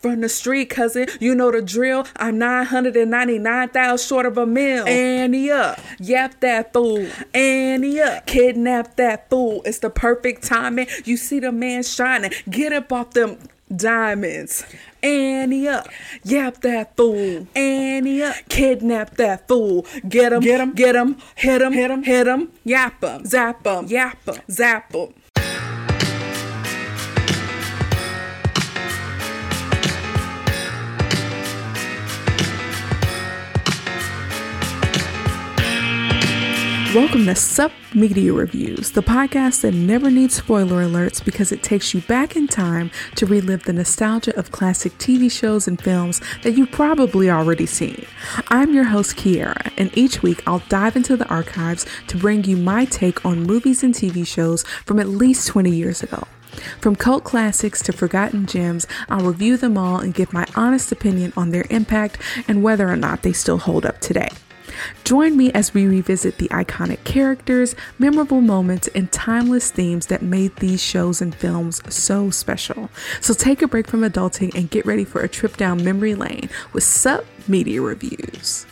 from the street, cousin. You know the drill. I'm 999,000 short of a mil. Annie up. yap that fool. Annie up. kidnap that fool. It's the perfect timing. You see the man shining. Get up off them diamonds. Annie up, yap that fool. Annie up, kidnap that fool. Get him, get him, get him, hit him, hit him, hit him, yap him, zap him, yap him, zap him. Welcome to Sup Media Reviews, the podcast that never needs spoiler alerts because it takes you back in time to relive the nostalgia of classic TV shows and films that you've probably already seen. I'm your host, Kiara, and each week I'll dive into the archives to bring you my take on movies and TV shows from at least 20 years ago. From cult classics to forgotten gems, I'll review them all and give my honest opinion on their impact and whether or not they still hold up today. Join me as we revisit the iconic characters, memorable moments, and timeless themes that made these shows and films so special. So take a break from adulting and get ready for a trip down memory lane with Sup Media Reviews.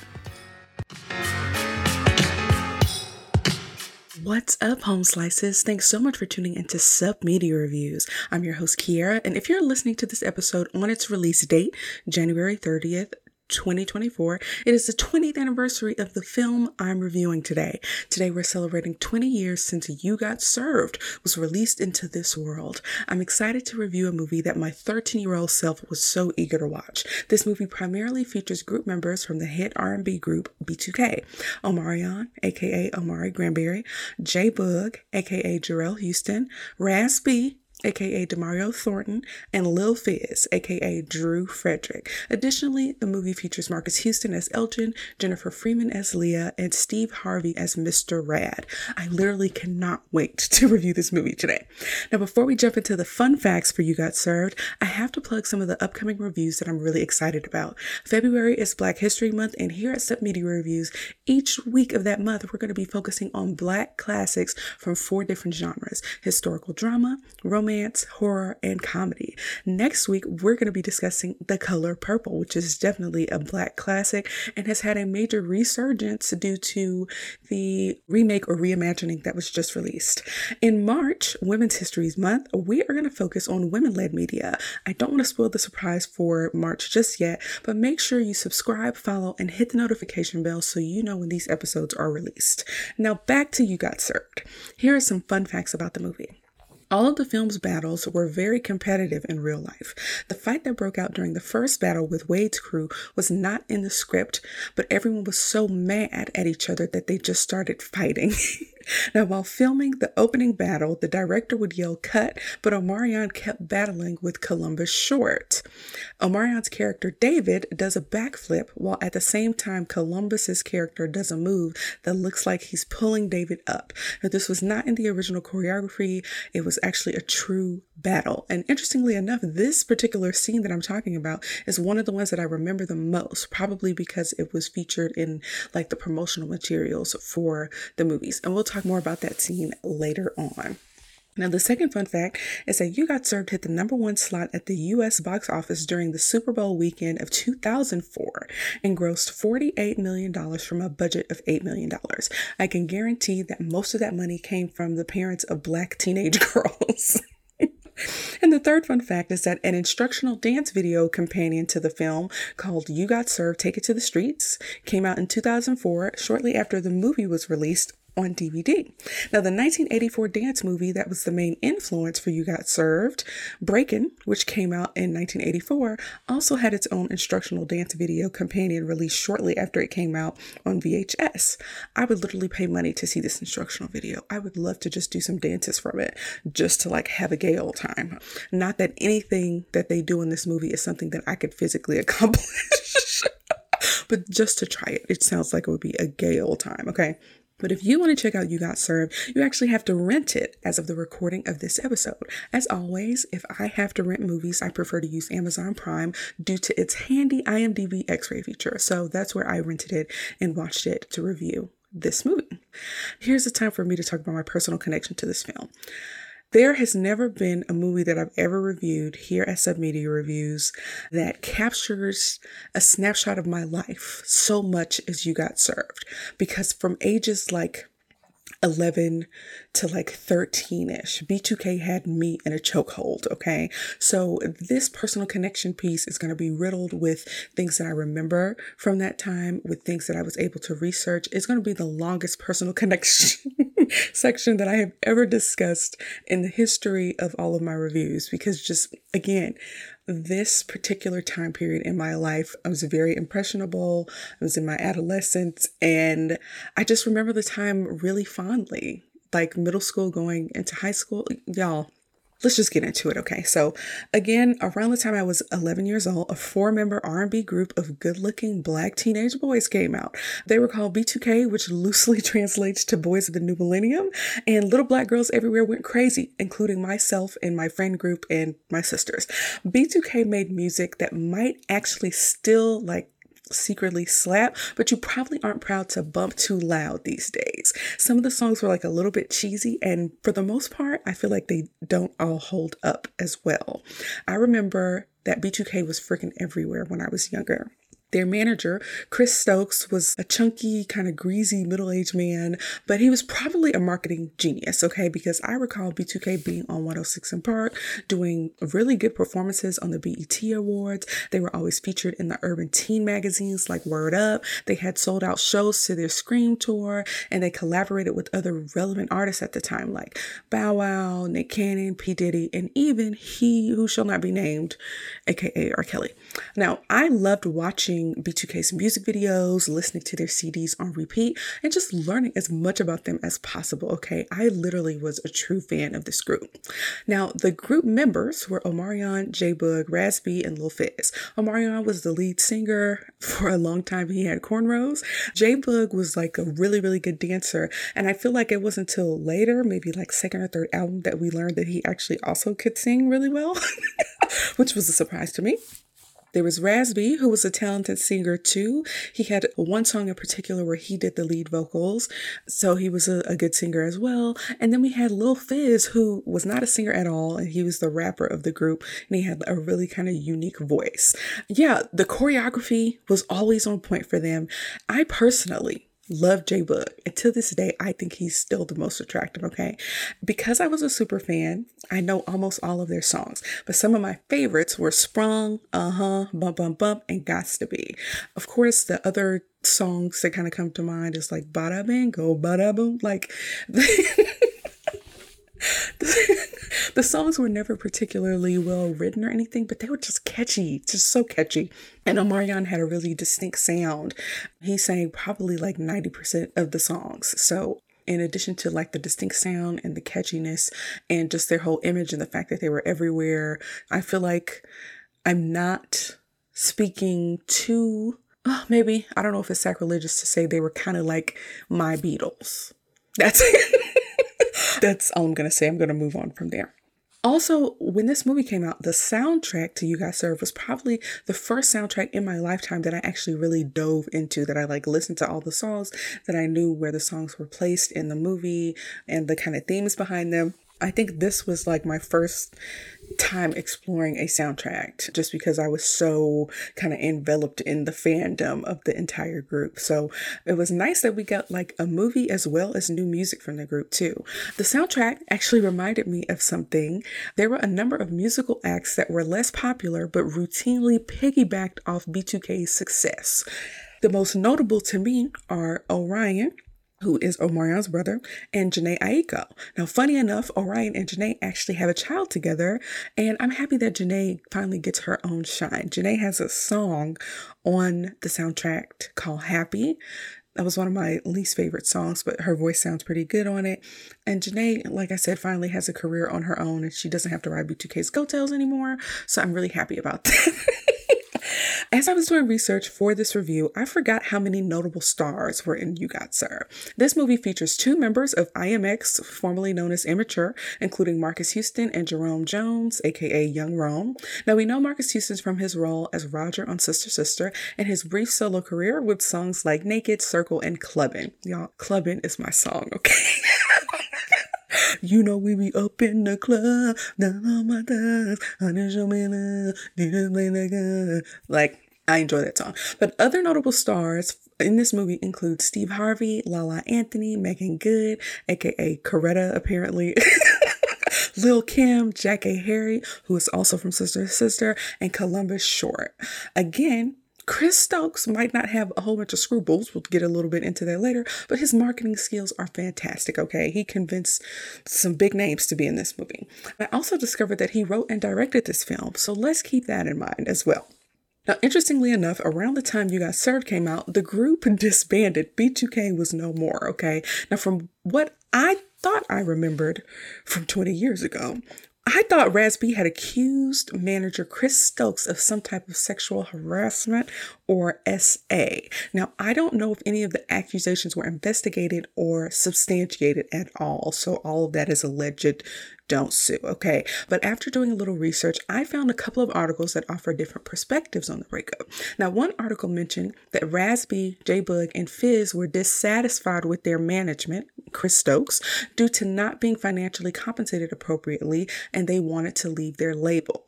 What's up, home slices? Thanks so much for tuning into Sup Media Reviews. I'm your host, Kiara, and if you're listening to this episode on its release date, January 30th, 2024. It is the 20th anniversary of the film I'm reviewing today. Today we're celebrating 20 years since You Got Served was released into this world. I'm excited to review a movie that my 13 year old self was so eager to watch. This movie primarily features group members from the hit R&B group B2K. Omarion, aka Omari Grandberry, J Boog, aka Jarell Houston, Raz B, aka Demario Thornton, and Lil Fizz, aka Dreux Frederic. Additionally, the movie features Marques Houston as Elgin, Jennifer Freeman as Leah, and Steve Harvey as Mr. Rad. I literally cannot wait to review this movie today. Now, before we jump into the fun facts for You Got Served, I have to plug some of the upcoming reviews that I'm really excited about. February is Black History Month, and here at Sup Media Reviews, each week of that month, we're going to be focusing on Black classics from four different genres historical drama, romance, romance, horror, and comedy. Next week, we're going to be discussing The Color Purple, which is definitely a black classic and has had a major resurgence due to the remake or reimagining that was just released. In March, Women's Histories Month, we are going to focus on women led media. I don't want to spoil the surprise for March just yet, but make sure you subscribe, follow, and hit the notification bell so you know when these episodes are released. Now, back to You Got Served. Here are some fun facts about the movie. All of the film's battles were very competitive in real life. The fight that broke out during the first battle with Wade's crew was not in the script, but everyone was so mad at each other that they just started fighting. Now, while filming the opening battle, the director would yell cut, but Omarion kept battling with Columbus Short. Omarion's character David does a backflip while at the same time Columbus's character does a move that looks like he's pulling David up. Now, this was not in the original choreography, it was actually a true battle. And interestingly enough, this particular scene that I'm talking about is one of the ones that I remember the most, probably because it was featured in like the promotional materials for the movies. And we'll talk more about that scene later on. Now, the second fun fact is that You Got Served hit the number one slot at the US box office during the Super Bowl weekend of 2004 and grossed $48 million from a budget of $8 million. I can guarantee that most of that money came from the parents of black teenage girls. And the third fun fact is that an instructional dance video companion to the film called You Got Served Take It to the Streets came out in 2004, shortly after the movie was released on DVD. Now, the 1984 dance movie that was the main influence for You Got Served, Breakin', which came out in 1984, also had its own instructional dance video companion released shortly after it came out on VHS. I would literally pay money to see this instructional video. I would love to just do some dances from it, just to like have a gay old time. Not that anything that they do in this movie is something that I could physically accomplish. but just to try it, it sounds like it would be a gay old time, okay? But if you want to check out You Got Served, you actually have to rent it as of the recording of this episode. As always, if I have to rent movies, I prefer to use Amazon Prime due to its handy IMDb x ray feature. So that's where I rented it and watched it to review this movie. Here's the time for me to talk about my personal connection to this film. There has never been a movie that I've ever reviewed here at Sup Media Reviews that captures a snapshot of my life so much as You Got Served. Because from ages like 11 to like 13 ish. B2K had me in a chokehold. Okay. So this personal connection piece is going to be riddled with things that I remember from that time, with things that I was able to research. It's going to be the longest personal connection section that I have ever discussed in the history of all of my reviews because just again, this particular time period in my life, I was very impressionable. I was in my adolescence, and I just remember the time really fondly. Like middle school going into high school, y'all, let's just get into it okay? So again around the time i was 11 years old a four member r&b group of good looking black teenage boys came out. They were called b2k which loosely translates to boys of the new millennium and little black girls everywhere went crazy including myself and my friend group and my sisters. B2k made music that might actually still like secretly slap, but you probably aren't proud to bump too loud these days. Some of the songs were like a little bit cheesy, and for the most part, I feel like they don't all hold up as well. I remember that B2K was freaking everywhere when I was younger. Their manager, Chris Stokes, was a chunky, kind of greasy middle aged man, but he was probably a marketing genius, okay? Because I recall B2K being on 106 & Park, doing really good performances on the BET Awards. They were always featured in the urban teen magazines like Word Up. They had sold out shows to their Scream tour, and they collaborated with other relevant artists at the time like Bow Wow, Nick Cannon, P. Diddy, and even he who shall not be named, aka R. Kelly. Now, I loved watching watching B2K's music videos, listening to their CDs on repeat, and just learning as much about them as possible. Okay, I literally was a true fan of this group. Now, the group members were Omarion, J Boog, B, and Lil Fizz. Omarion was the lead singer for a long time. He had cornrows. J Boog was like a really, really good dancer. And I feel like it wasn't until later, maybe like second or third album, that we learned that he actually also could sing really well, which was a surprise to me. There was Raz B, who was a talented singer too. He had one song in particular where he did the lead vocals, so he was a, a good singer as well. And then we had Lil Fizz, who was not a singer at all, and he was the rapper of the group, and he had a really kind of unique voice. Yeah, the choreography was always on point for them. I personally Love J Boog. And to this day, I think he's still the most attractive, okay? Because I was a super fan, I know almost all of their songs. But some of my favorites were Sprung, Uh Huh, Bump Bump Bump, and Gots to Be. Of course, the other songs that kind of come to mind is like Bada Bing, Go Bada Boom. Like, the songs were never particularly well written or anything, but they were just catchy, just so catchy. And Omarion had a really distinct sound. He sang probably like 90% of the songs. So in addition to like the distinct sound and the catchiness and just their whole image and the fact that they were everywhere, I feel like I'm not speaking to oh, uh, maybe I don't know if it's sacrilegious to say they were kind of like my Beatles. That's That's all I'm going to say. I'm going to move on from there. Also, when this movie came out, the soundtrack to You Got Served was probably the first soundtrack in my lifetime that I actually really dove into, that I like listened to all the songs, that I knew where the songs were placed in the movie and the kind of themes behind them. I think this was like my first time exploring a soundtrack just because I was so kind of enveloped in the fandom of the entire group. So it was nice that we got like a movie as well as new music from the group too. The soundtrack actually reminded me of something. There were a number of musical acts that were less popular but routinely piggybacked off B2K's success. The most notable to me are O'Ryan, who is Omarion's brother, and Jhené Aiko. Now, funny enough, O'Ryan and Jhené actually have a child together, and I'm happy that Jhené finally gets her own shine. Jhené has a song on the soundtrack called Happy. That was one of my least favorite songs, but her voice sounds pretty good on it. And Jhené, like I said, finally has a career on her own and she doesn't have to ride B2K's coattails anymore. So I'm really happy about that. As I was doing research for this review, I forgot how many notable stars were in You Got Sir. This movie features two members of IMX, formerly known as Immature, including Marques Houston and Jerome Jones, aka Young Rome. Now we know Marques Houston from his role as Roger on Sister Sister and his brief solo career with songs like Naked, Circle, and clubbing. Y'all, clubbing is my song, okay? you know we be up in the club, down on my thugs. Like, I enjoy that song. But other notable stars in this movie include Steve Harvey, Lala Anthony, Meagan Good, aka Coretta, apparently. Lil Kim, Jackée Harry, who is also from Sister Sister, and Columbus Short. Again, Chris Stokes might not have a whole bunch of scruples. We'll get a little bit into that later, but his marketing skills are fantastic, okay? He convinced some big names to be in this movie. I also discovered that he wrote and directed this film, so let's keep that in mind as well. Now, interestingly enough, around the time You Got Served came out, the group disbanded. B2K was no more, okay? Now, from what I thought I remembered from 20 years ago, I thought Raz had accused manager Chris Stokes of some type of sexual harassment or SA. Now, I don't know if any of the accusations were investigated or substantiated at all. So, all of that is alleged don't sue, okay? But after doing a little research, I found a couple of articles that offer different perspectives on the breakup. Now, one article mentioned that Raz J Boog, and Fizz were dissatisfied with their management, Chris Stokes, due to not being financially compensated appropriately, and they wanted to leave their label.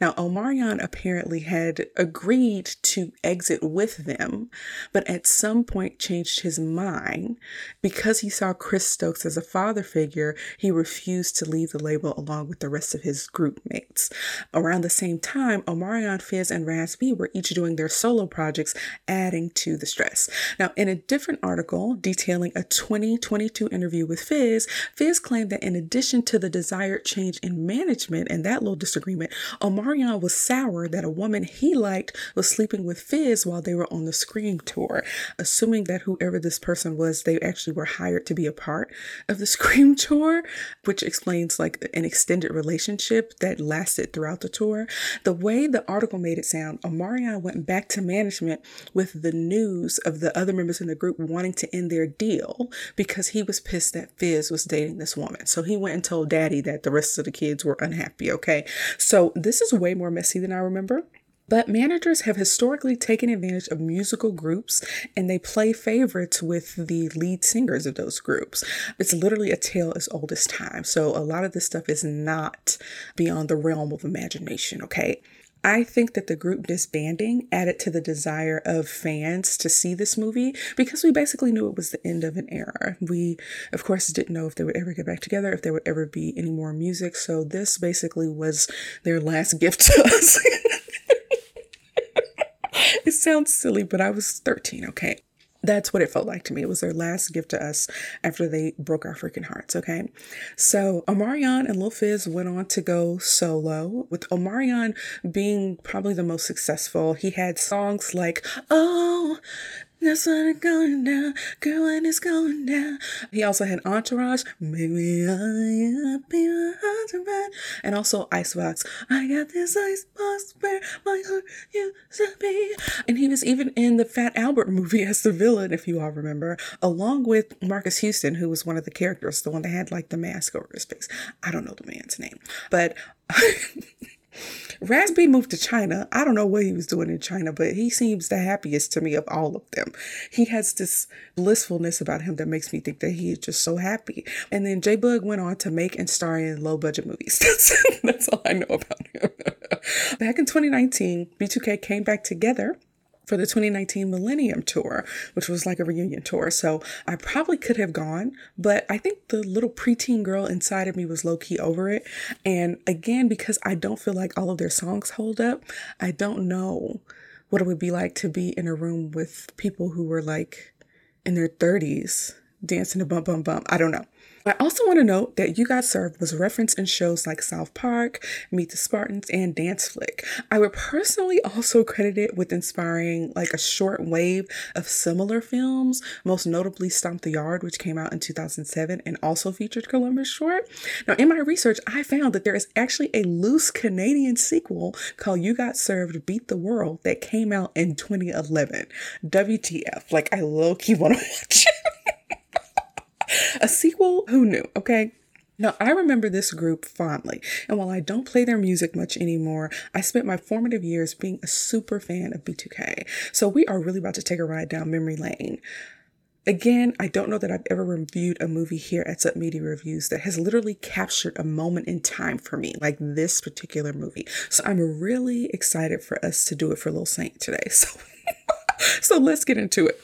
Now, Omarion apparently had agreed to exit with them, but at some point changed his mind because he saw Chris Stokes as a father figure. He refused to leave the label along with the rest of his group mates. Around the same time, Omarion, Fizz, and Raz B were each doing their solo projects, adding to the stress. Now, in a different article detailing a 2022 interview with Fizz, Fizz claimed that in addition to the desired change in management and that little disagreement, Omarion was sour that a woman he liked was sleeping with Fizz while they were on the Scream tour, assuming that whoever this person was, they actually were hired to be a part of the Scream tour, which explains like like an extended relationship that lasted throughout the tour. The way the article made it sound, Omarion went back to management with the news of the other members in the group wanting to end their deal because he was pissed that Fizz was dating this woman. So he went and told daddy that the rest of the kids were unhappy, okay? So this is way more messy than I remember. But managers have historically taken advantage of musical groups and they play favorites with the lead singers of those groups. It's literally a tale as old as time. So a lot of this stuff is not beyond the realm of imagination, okay? I think that the group disbanding added to the desire of fans to see this movie because we basically knew it was the end of an era. We, of course, didn't know if they would ever get back together, if there would ever be any more music. So this basically was their last gift to us. it sounds silly, but I was 13, okay? That's what it felt like to me. It was their last gift to us after they broke our freaking hearts, okay? So Omarion and Lil Fizz went on to go solo, with Omarion being probably the most successful. He had songs like, Oh, that's when it's going down, girl, when it's going down. He also had Entourage, maybe I be a entourage, and also Icebox. I got this icebox where my heart used to be. And he was even in the Fat Albert movie as the villain, if you all remember, along with Marques Houston, who was one of the characters, the one that had like the mask over his face. I don't know the man's name, but. B moved to China. I don't know what he was doing in China, but he seems the happiest to me of all of them. He has this blissfulness about him that makes me think that he is just so happy. And then J Boog went on to make and star in low budget movies. That's, that's all I know about him. Back in 2019, B2K came back together for the 2019 Millennium Tour, which was like a reunion tour. So I probably could have gone, but I think the little preteen girl inside of me was low key over it. And again, because I don't feel like all of their songs hold up, I don't know what it would be like to be in a room with people who were like in their 30s dancing to bump, bump, bump. I don't know. I also want to note that You Got Served was referenced in shows like South Park, Meet the Spartans, and Dance Flick. I would personally also credit it with inspiring like a short wave of similar films, most notably Stomp the Yard, which came out in 2007 and also featured Columbus Short. Now, in my research, I found that there is actually a loose Canadian sequel called You Got Served Beat the World that came out in 2011. WTF. Like, I low key want to watch it. A sequel? Who knew? Okay. Now, I remember this group fondly, and while I don't play their music much anymore, I spent my formative years being a super fan of B2K. So we are really about to take a ride down memory lane. Again, I don't know that I've ever reviewed a movie here at Sup Media Reviews that has literally captured a moment in time for me, like this particular movie. So I'm really excited for us to do it for Lil Saint today. So, so let's get into it.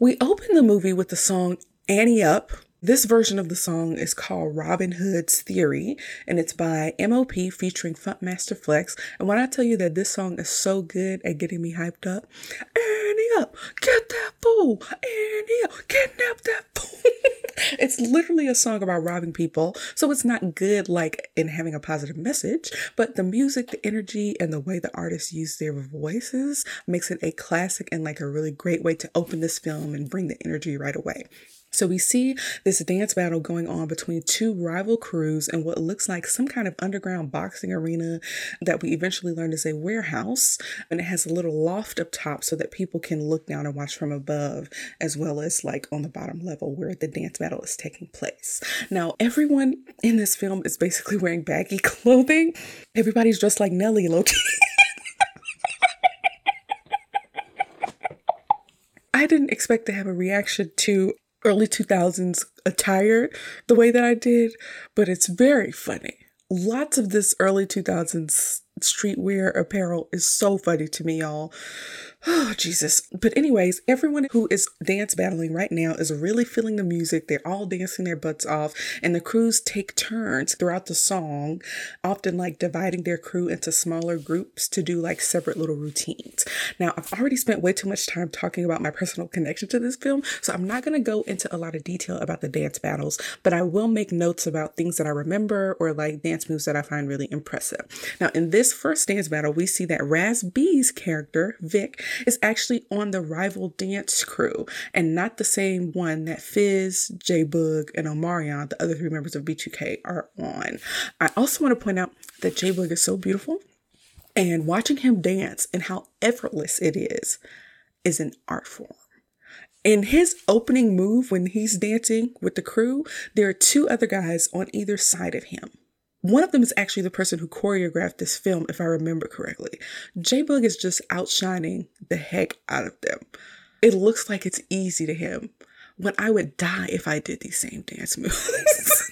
We open the movie with the song Ante Up this version of the song is called Robin Hood's Theory, and it's by MOP featuring Funkmaster Flex. And when I tell you that this song is so good at getting me hyped up, Annie up, get that fool, Annie up, kidnap that fool. it's literally a song about robbing people, so it's not good like in having a positive message, but the music, the energy, and the way the artists use their voices makes it a classic and like a really great way to open this film and bring the energy right away. So we see this dance battle going on between two rival crews and what looks like some kind of underground boxing arena that we eventually learn is a warehouse. And it has a little loft up top so that people can look down and watch from above, as well as like on the bottom level where the dance battle is taking place. Now, everyone in this film is basically wearing baggy clothing. Everybody's dressed like Nelly Loki. I didn't expect to have a reaction to early 2000s attire the way that I did, but it's very funny. Lots of this early 2000s streetwear apparel is so funny to me, y'all. Oh, Jesus. But, anyways, everyone who is dance battling right now is really feeling the music. They're all dancing their butts off, and the crews take turns throughout the song, often like dividing their crew into smaller groups to do like separate little routines. Now, I've already spent way too much time talking about my personal connection to this film, so I'm not going to go into a lot of detail about the dance battles, but I will make notes about things that I remember or like dance moves that I find really impressive. Now, in this first dance battle, we see that Raz B's character, Vic, is actually on the rival dance crew and not the same one that Fizz, J Boog, and Omarion, the other three members of B2K, are on. I also want to point out that J Boog is so beautiful and watching him dance and how effortless it is is an art form. In his opening move, when he's dancing with the crew, there are two other guys on either side of him. One of them is actually the person who choreographed this film, if I remember correctly. J Boog is just outshining the heck out of them. It looks like it's easy to him. When I would die if I did these same dance moves.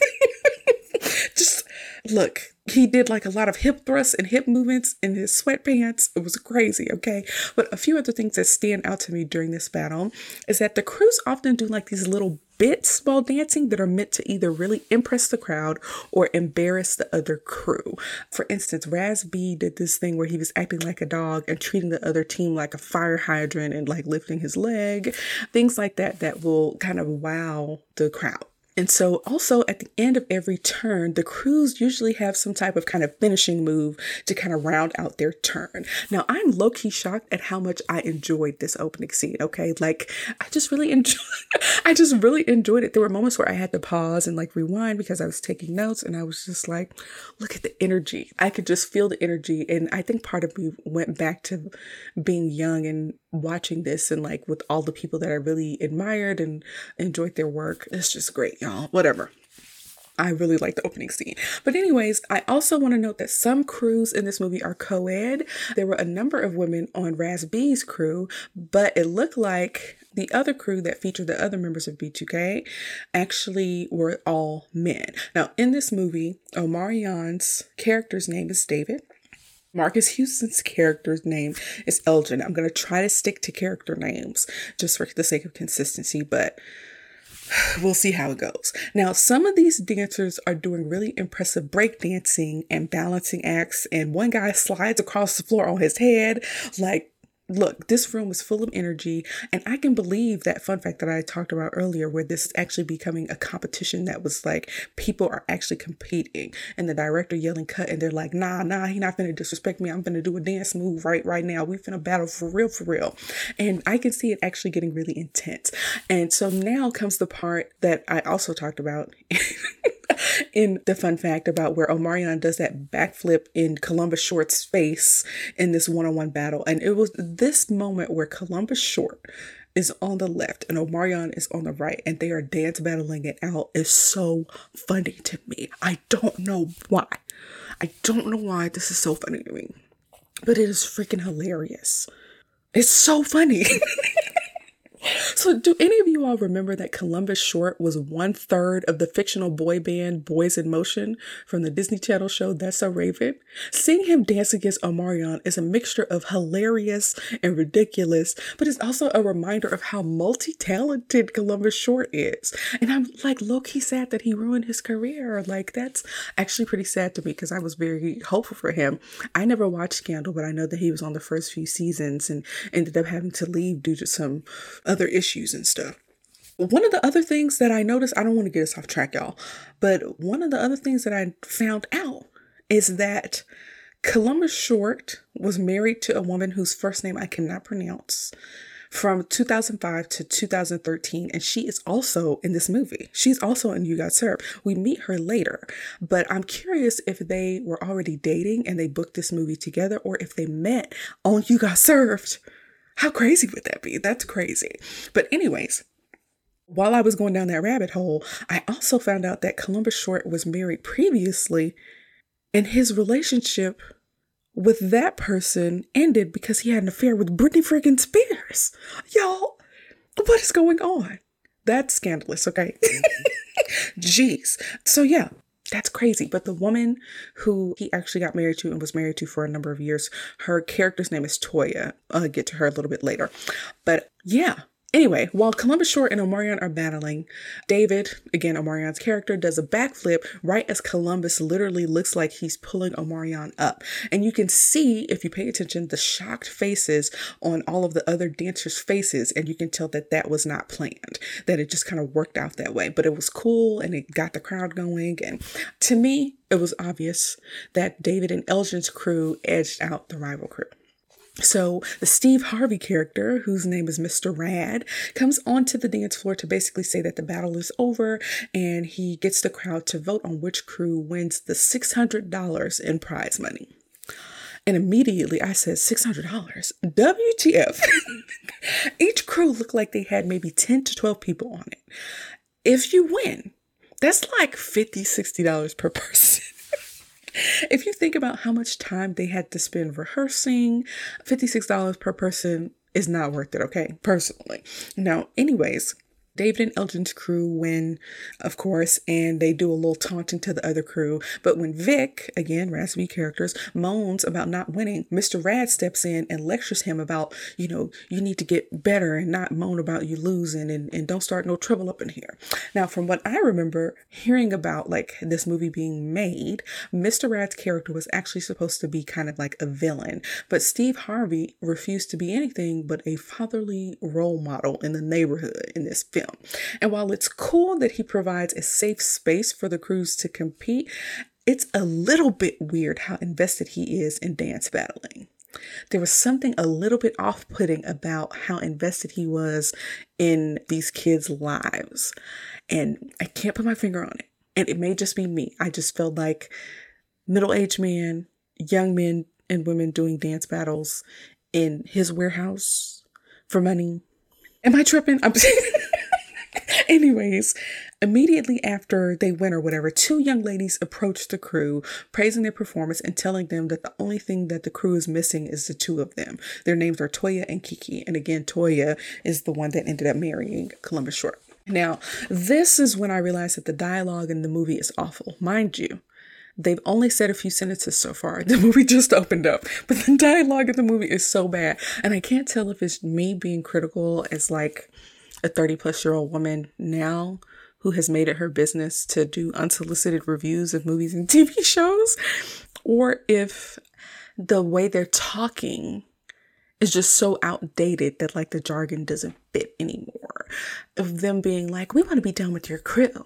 just look, he did like a lot of hip thrusts and hip movements in his sweatpants. It was crazy, okay? But a few other things that stand out to me during this battle is that the crews often do like these little bits while dancing that are meant to either really impress the crowd or embarrass the other crew. For instance, Raz B did this thing where he was acting like a dog and treating the other team like a fire hydrant and like lifting his leg, things like that that will kind of wow the crowd. And so, also at the end of every turn, the crews usually have some type of kind of finishing move to kind of round out their turn. Now, I'm low key shocked at how much I enjoyed this opening scene. Okay. Like, I just really enjoyed, I just really enjoyed it. There were moments where I had to pause and like rewind because I was taking notes and I was just like, look at the energy. I could just feel the energy. And I think part of me went back to being young and watching this and like with all the people that I really admired and enjoyed their work. It's just great, y'all. Whatever. I really like the opening scene. But, anyways, I also want to note that some crews in this movie are co ed. There were a number of women on Raz B's crew, but it looked like the other crew that featured the other members of B2K actually were all men. Now, in this movie, Omarion's character's name is David. Marques Houston's character's name is Elgin. I'm going to try to stick to character names just for the sake of consistency, but we'll see how it goes. Now, some of these dancers are doing really impressive break dancing and balancing acts, and one guy slides across the floor on his head like look, this room is full of energy. And I can believe that fun fact that I talked about earlier, where this is actually becoming a competition that was like people are actually competing and the director yelling cut and they're like, nah, nah, he not gonna disrespect me. I'm gonna do a dance move right right now. We finna battle for real, for real. And I can see it actually getting really intense. And so now comes the part that I also talked about in the fun fact about where Omarion does that backflip in Columbus Short's face in this one on one battle. And it was this moment where Columbus Short is on the left and Omarion is on the right and they are dance battling it out is so funny to me. I don't know why. I don't know why this is so funny to me, but it is freaking hilarious. It's so funny. So, do any of you all remember that Columbus Short was one third of the fictional boy band Boys in Motion from the Disney Channel show That's So Raven? Seeing him dance against Omarion is a mixture of hilarious and ridiculous, but it's also a reminder of how multi talented Columbus Short is. And I'm like low key sad that he ruined his career. Like, that's actually pretty sad to me because I was very hopeful for him. I never watched Scandal, but I know that he was on the first few seasons and ended up having to leave due to some other issues and stuff. One of the other things that I noticed, I don't want to get us off track, y'all, but one of the other things that I found out is that Columbus Short was married to a woman whose first name I cannot pronounce from 2005 to 2013, and she is also in this movie. She's also in You Got Served. We meet her later, but I'm curious if they were already dating and they booked this movie together or if they met on You Got Served. How crazy would that be? That's crazy. But, anyways, while I was going down that rabbit hole, I also found out that Columbus Short was married previously, and his relationship with that person ended because he had an affair with Britney friggin' Spears. Y'all, what is going on? That's scandalous, okay? Jeez. So, yeah, that's crazy. But the woman who he actually got married to and was married to for a number of years, her character's name is Toya. I'll get to her a little bit later. But yeah, Anyway, while Columbus Short and Omarion are battling, David, again Omarion's character, does a backflip right as Columbus literally looks like he's pulling Omarion up. And you can see, if you pay attention, the shocked faces on all of the other dancers' faces, and you can tell that that was not planned, that it just kind of worked out that way. But it was cool and it got the crowd going. And to me, it was obvious that David and Elgin's crew edged out the rival crew. So the Steve Harvey character, whose name is Mr. Rad, comes onto the dance floor to basically say that the battle is over and he gets the crowd to vote on which crew wins the $600 in prize money. And immediately I said, $600? WTF? Each crew looked like they had maybe 10 to 12 people on it. If you win, that's like $50, $60 per person if you think about how much time they had to spend rehearsing, $56 per person is not worth it, okay? Personally. Now, anyways, David and Elgin's crew win, of course, and they do a little taunting to the other crew. But when Vic, again, Raz B's characters, moans about not winning, Mr. Rad steps in and lectures him about, you know, you need to get better and not moan about you losing and, and don't start no trouble up in here. Now, from what I remember hearing about like this movie being made, Mr. Rad's character was actually supposed to be kind of like a villain, but Steve Harvey refused to be anything but a fatherly role model in the neighborhood in this film. And while it's cool that he provides a safe space for the crews to compete, it's a little bit weird how invested he is in dance battling. There was something a little bit off putting about how invested he was in these kids' lives. And I can't put my finger on it. And it may just be me. I just felt like middle aged man, young men and women doing dance battles in his warehouse for money. Am I tripping? I'm Anyways, immediately after they win or whatever, two young ladies approach the crew, praising their performance and telling them that the only thing that the crew is missing is the two of them. Their names are Toya and Kiki. And again, Toya is the one that ended up marrying Columbus Short. Now, this is when I realized that the dialogue in the movie is awful. Mind you, They've only said a few sentences so far. The movie just opened up, but the dialogue in the movie is so bad. And I can't tell if it's me being critical as like a 30 plus year old woman now who has made it her business to do unsolicited reviews of movies and TV shows, or if the way they're talking is just so outdated that like the jargon doesn't fit anymore. Of them being like, we want to be done with your crew.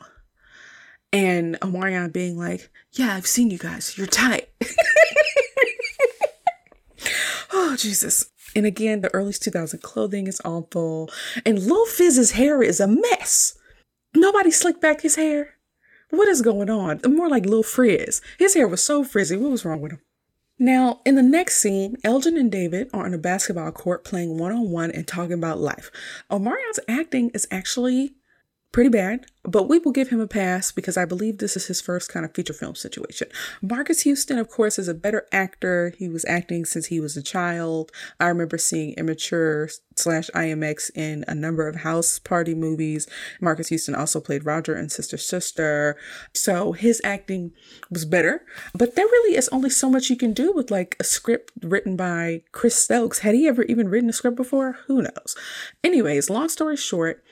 And Omarion being like, yeah, I've seen you guys. You're tight. oh, Jesus. And again, the early 2000 clothing is awful. And Lil Fizz's hair is a mess. Nobody slicked back his hair. What is going on? More like Lil Frizz. His hair was so frizzy. What was wrong with him? Now, in the next scene, Elgin and David are on a basketball court playing one on one and talking about life. Omarion's acting is actually pretty bad, but we will give him a pass because I believe this is his first kind of feature film situation. Marques Houston, of course, is a better actor. He was acting since he was a child. I remember seeing Immature slash IMX in a number of house party movies. Marques Houston also played Roger and Sister Sister. So his acting was better, but there really is only so much you can do with like a script written by Chris Stokes. Had he ever even written a script before? Who knows? Anyways, long story short,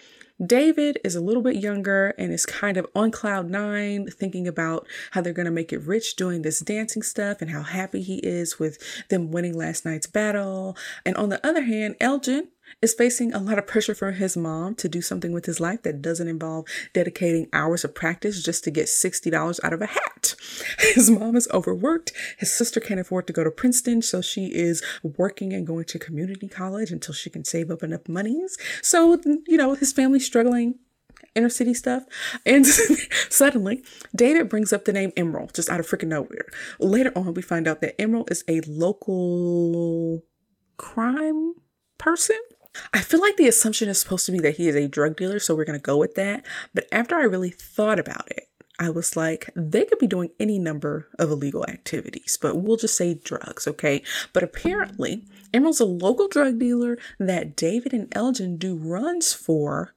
David is a little bit younger and is kind of on cloud nine, thinking about how they're going to make it rich doing this dancing stuff and how happy he is with them winning last night's battle. And on the other hand, Elgin is facing a lot of pressure from his mom to do something with his life that doesn't involve dedicating hours of practice just to get $60 out of a hat. His mom is overworked. His sister can't afford to go to Princeton, so she is working and going to community college until she can save up enough monies. So, you know, his family's struggling inner city stuff. And suddenly, David brings up the name Emerald just out of freaking nowhere. Later on, we find out that Emerald is a local crime person I feel like the assumption is supposed to be that he is a drug dealer, so we're going to go with that. But after I really thought about it, I was like, they could be doing any number of illegal activities, but we'll just say drugs, okay? But apparently, Emerald's a local drug dealer that David and Elgin do runs for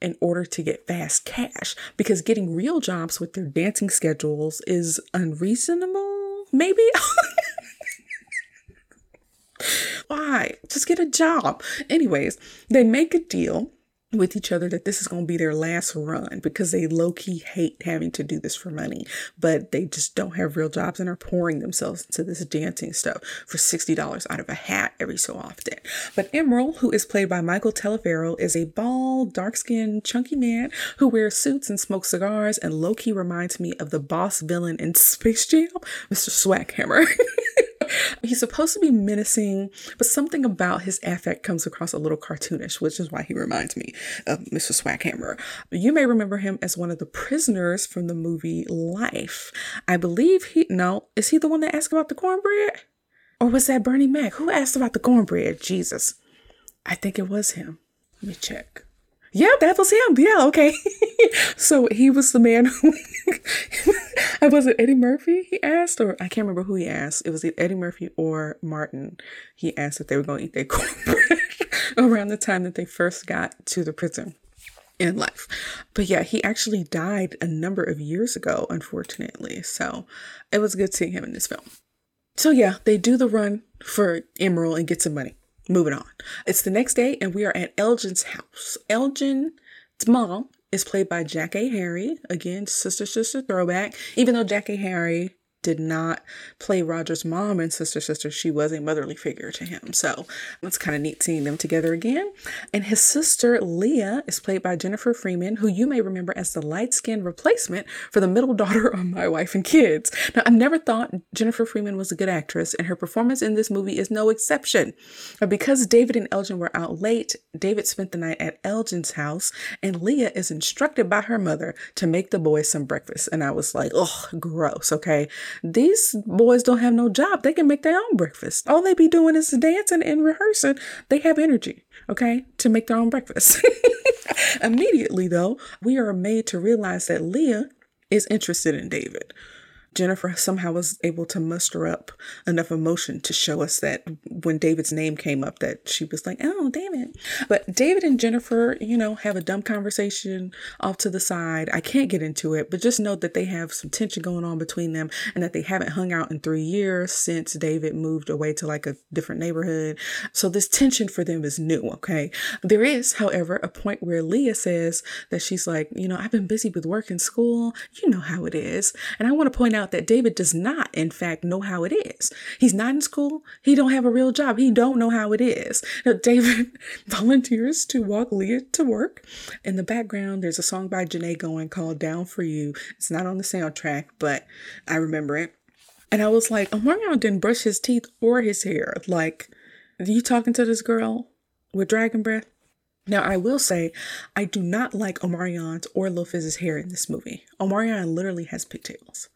in order to get fast cash because getting real jobs with their dancing schedules is unreasonable, maybe? Why? Just get a job. Anyways, they make a deal with each other that this is going to be their last run because they low key hate having to do this for money, but they just don't have real jobs and are pouring themselves into this dancing stuff for $60 out of a hat every so often. But Emerald, who is played by Michael Taliferro, is a bald, dark skinned, chunky man who wears suits and smokes cigars and low key reminds me of the boss villain in Space Jam, Mr. Swackhammer. He's supposed to be menacing, but something about his affect comes across a little cartoonish, which is why he reminds me of Mr. Swackhammer. You may remember him as one of the prisoners from the movie Life. I believe he, no, is he the one that asked about the cornbread? Or was that Bernie Mac? Who asked about the cornbread? Jesus. I think it was him. Let me check. Yeah, that was him. Yeah, okay. so he was the man who was it Eddie Murphy he asked, or I can't remember who he asked. It was Eddie Murphy or Martin. He asked if they were going to eat their cornbread around the time that they first got to the prison in life. But yeah, he actually died a number of years ago, unfortunately. So it was good seeing him in this film. So yeah, they do the run for Emerald and get some money. Moving on. It's the next day, and we are at Elgin's house. Elgin's mom is played by Jackée Harry. Again, sister, sister throwback. Even though Jackée Harry did not play Roger's mom and sister sister. She was a motherly figure to him. So it's kind of neat seeing them together again. And his sister Leah is played by Jennifer Freeman, who you may remember as the light skinned replacement for the middle daughter of My Wife and Kids. Now, I never thought Jennifer Freeman was a good actress, and her performance in this movie is no exception. But because David and Elgin were out late, David spent the night at Elgin's house, and Leah is instructed by her mother to make the boys some breakfast. And I was like, oh, gross, okay? These boys don't have no job. They can make their own breakfast. All they be doing is dancing and rehearsing. They have energy, okay, to make their own breakfast. Immediately, though, we are made to realize that Leah is interested in David. Jennifer somehow was able to muster up enough emotion to show us that when David's name came up, that she was like, "Oh, David." But David and Jennifer, you know, have a dumb conversation off to the side. I can't get into it, but just know that they have some tension going on between them, and that they haven't hung out in three years since David moved away to like a different neighborhood. So this tension for them is new. Okay, there is, however, a point where Leah says that she's like, you know, I've been busy with work and school. You know how it is, and I want to point out out that David does not, in fact, know how it is. He's not in school. He don't have a real job. He don't know how it is. Now, David volunteers to walk Leah to work. In the background, there's a song by Jhené going called Down For You. It's not on the soundtrack, but I remember it. And I was like, oh, Omarion didn't brush his teeth or his hair. Like, are you talking to this girl with dragon breath? Now, I will say, I do not like Omarion's or Lil Fizz's hair in this movie. Omarion literally has pigtails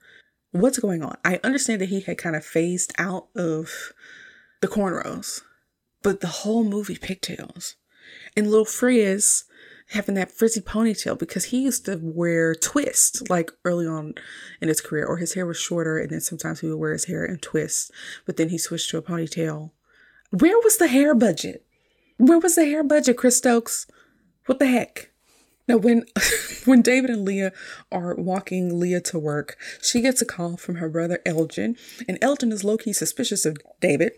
what's going on? I understand that he had kind of phased out of the cornrows, but the whole movie pigtails. And little Frizz, having that frizzy ponytail because he used to wear twists like early on in his career, or his hair was shorter, and then sometimes he would wear his hair in twists, but then he switched to a ponytail. Where was the hair budget? Where was the hair budget, Chris Stokes? What the heck? Now, when when David and Leah are walking Leah to work, she gets a call from her brother Elgin, and Elgin is low key suspicious of David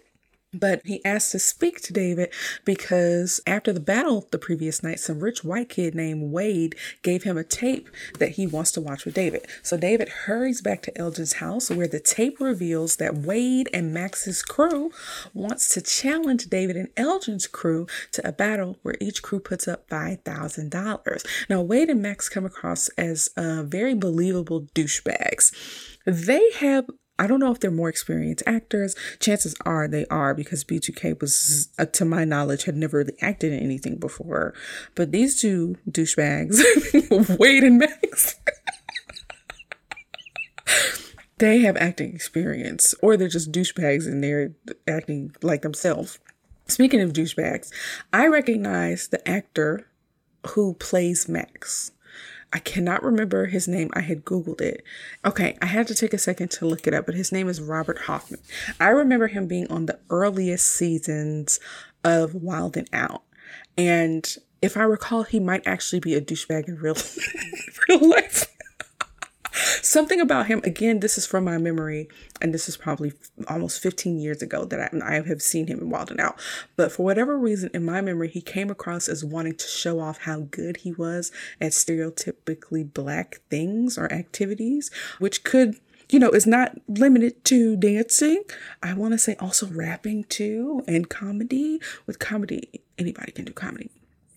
but he asked to speak to David because after the battle the previous night, some rich white kid named Wade gave him a tape that he wants to watch with David. So David hurries back to Elgin's house where the tape reveals that Wade and Max's crew wants to challenge David and Elgin's crew to a battle where each crew puts up $5,000. Now, Wade and Max come across as uh, very believable douchebags. They have I don't know if they're more experienced actors. Chances are they are because B2K was, uh, to my knowledge, had never really acted in anything before. But these two douchebags, Wade and Max, they have acting experience, or they're just douchebags and they're acting like themselves. Speaking of douchebags, I recognize the actor who plays Max. I cannot remember his name. I had Googled it. Okay, I had to take a second to look it up, but his name is Robert Hoffman. I remember him being on the earliest seasons of Wild and Out. And if I recall, he might actually be a douchebag in real, real life. Something about him, again, this is from my memory, and this is probably almost 15 years ago that I, I have seen him in Wild and Out. But for whatever reason, in my memory, he came across as wanting to show off how good he was at stereotypically black things or activities, which could you know, is not limited to dancing. I want to say also rapping too and comedy. With comedy, anybody can do comedy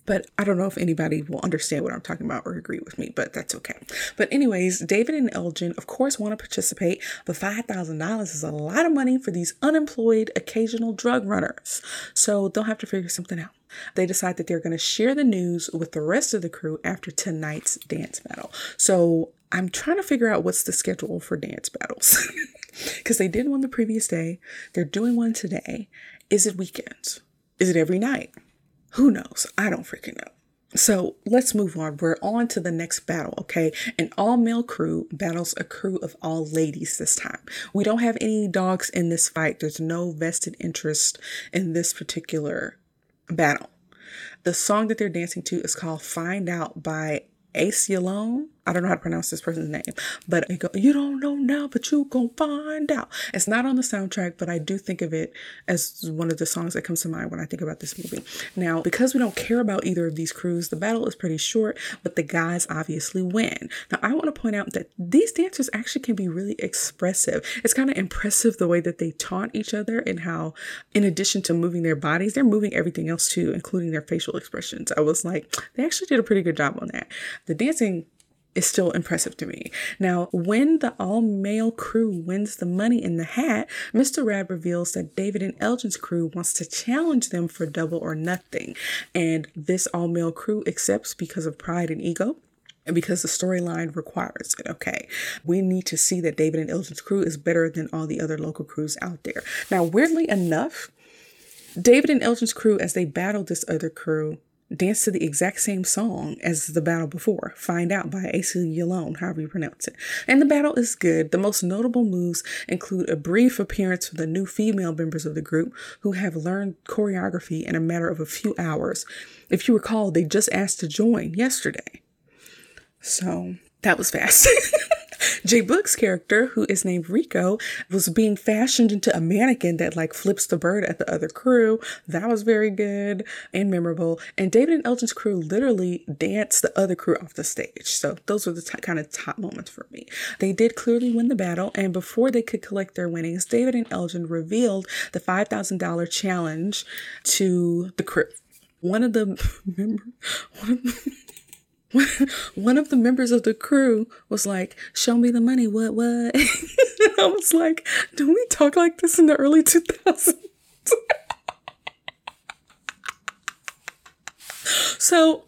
but I don't know if anybody will understand what I'm talking about or agree with me, but that's okay. But, anyways, David and Elgin, of course, want to participate, but $5,000 is a lot of money for these unemployed occasional drug runners. So, they'll have to figure something out. They decide that they're going to share the news with the rest of the crew after tonight's dance battle. So, I'm trying to figure out what's the schedule for dance battles because they did one the previous day. They're doing one today. Is it weekends? Is it every night? Who knows? I don't freaking know. So let's move on. We're on to the next battle, okay? An all male crew battles a crew of all ladies this time. We don't have any dogs in this fight. There's no vested interest in this particular battle. The song that they're dancing to is called Find Out by Aceyalone. I don't know how to pronounce this person's name, but go, you don't know now, but you gonna find out. It's not on the soundtrack, but I do think of it as one of the songs that comes to mind when I think about this movie. Now, because we don't care about either of these crews, the battle is pretty short, but the guys obviously win. Now, I want to point out that these dancers actually can be really expressive. It's kind of impressive the way that they taunt each other and how, in addition to moving their bodies, they're moving everything else too, including their facial expressions. I was like, they actually did a pretty good job on that. The dancing is still impressive to me. Now, when the all male crew wins the money in the hat, Mr. Rad reveals that David and Elgin's crew wants to challenge them for double or nothing. And this all male crew accepts because of pride and ego and because the storyline requires it. Okay, we need to see that David and Elgin's crew is better than all the other local crews out there. Now, weirdly enough, David and Elgin's crew, as they battle this other crew, dance to the exact same song as the battle before. Find out by Aceyalone, however you pronounce it. And the battle is good. The most notable moves include a brief appearance from the new female members of the group who have learned choreography in a matter of a few hours. If you recall, they just asked to join yesterday. So that was fast. J Boog's character, who is named Rico, was being fashioned into a mannequin that like flips the bird at the other crew. That was very good and memorable. And David and Elgin's crew literally danced the other crew off the stage. So those were the t- kind of top moments for me. They did clearly win the battle, and before they could collect their winnings, David and Elgin revealed the $5,000 challenge to the crew. One of the member, one of one of the members of the crew was like, "Show me the money." What? What? I was like, "Don't we talk like this in the early 2000s?" so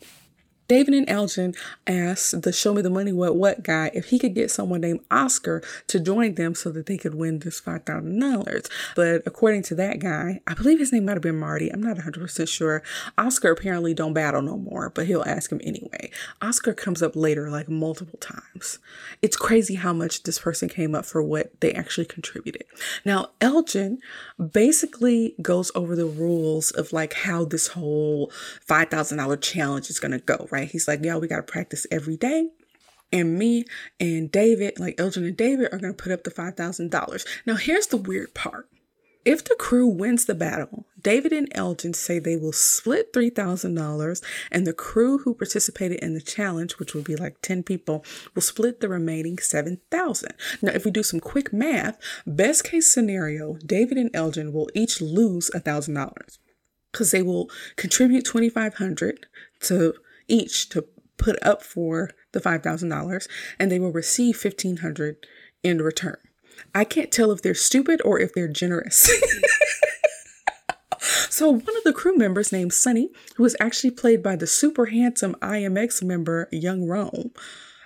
David and Elgin asked the Show Me the Money What What guy if he could get someone named Oscar to join them so that they could win this $5,000. But according to that guy, I believe his name might have been Marty. I'm not 100% sure. Oscar apparently don't battle no more, but he'll ask him anyway. Oscar comes up later like multiple times. It's crazy how much this person came up for what they actually contributed. Now, Elgin basically goes over the rules of like how this whole $5,000 challenge is going to go, right? Right? He's like, yo, we got to practice every day. And me and David, like Elgin and David, are going to put up the $5,000. Now, here's the weird part. If the crew wins the battle, David and Elgin say they will split $3,000 and the crew who participated in the challenge, which will be like 10 people, will split the remaining 7,000. Now, if we do some quick math, best case scenario, David and Elgin will each lose $1,000 because they will contribute 2,500 to each to put up for the $5,000 and they will receive 1500 in return. I can't tell if they're stupid or if they're generous. so one of the crew members named Sonny, who was actually played by the super handsome IMX member Young Rome,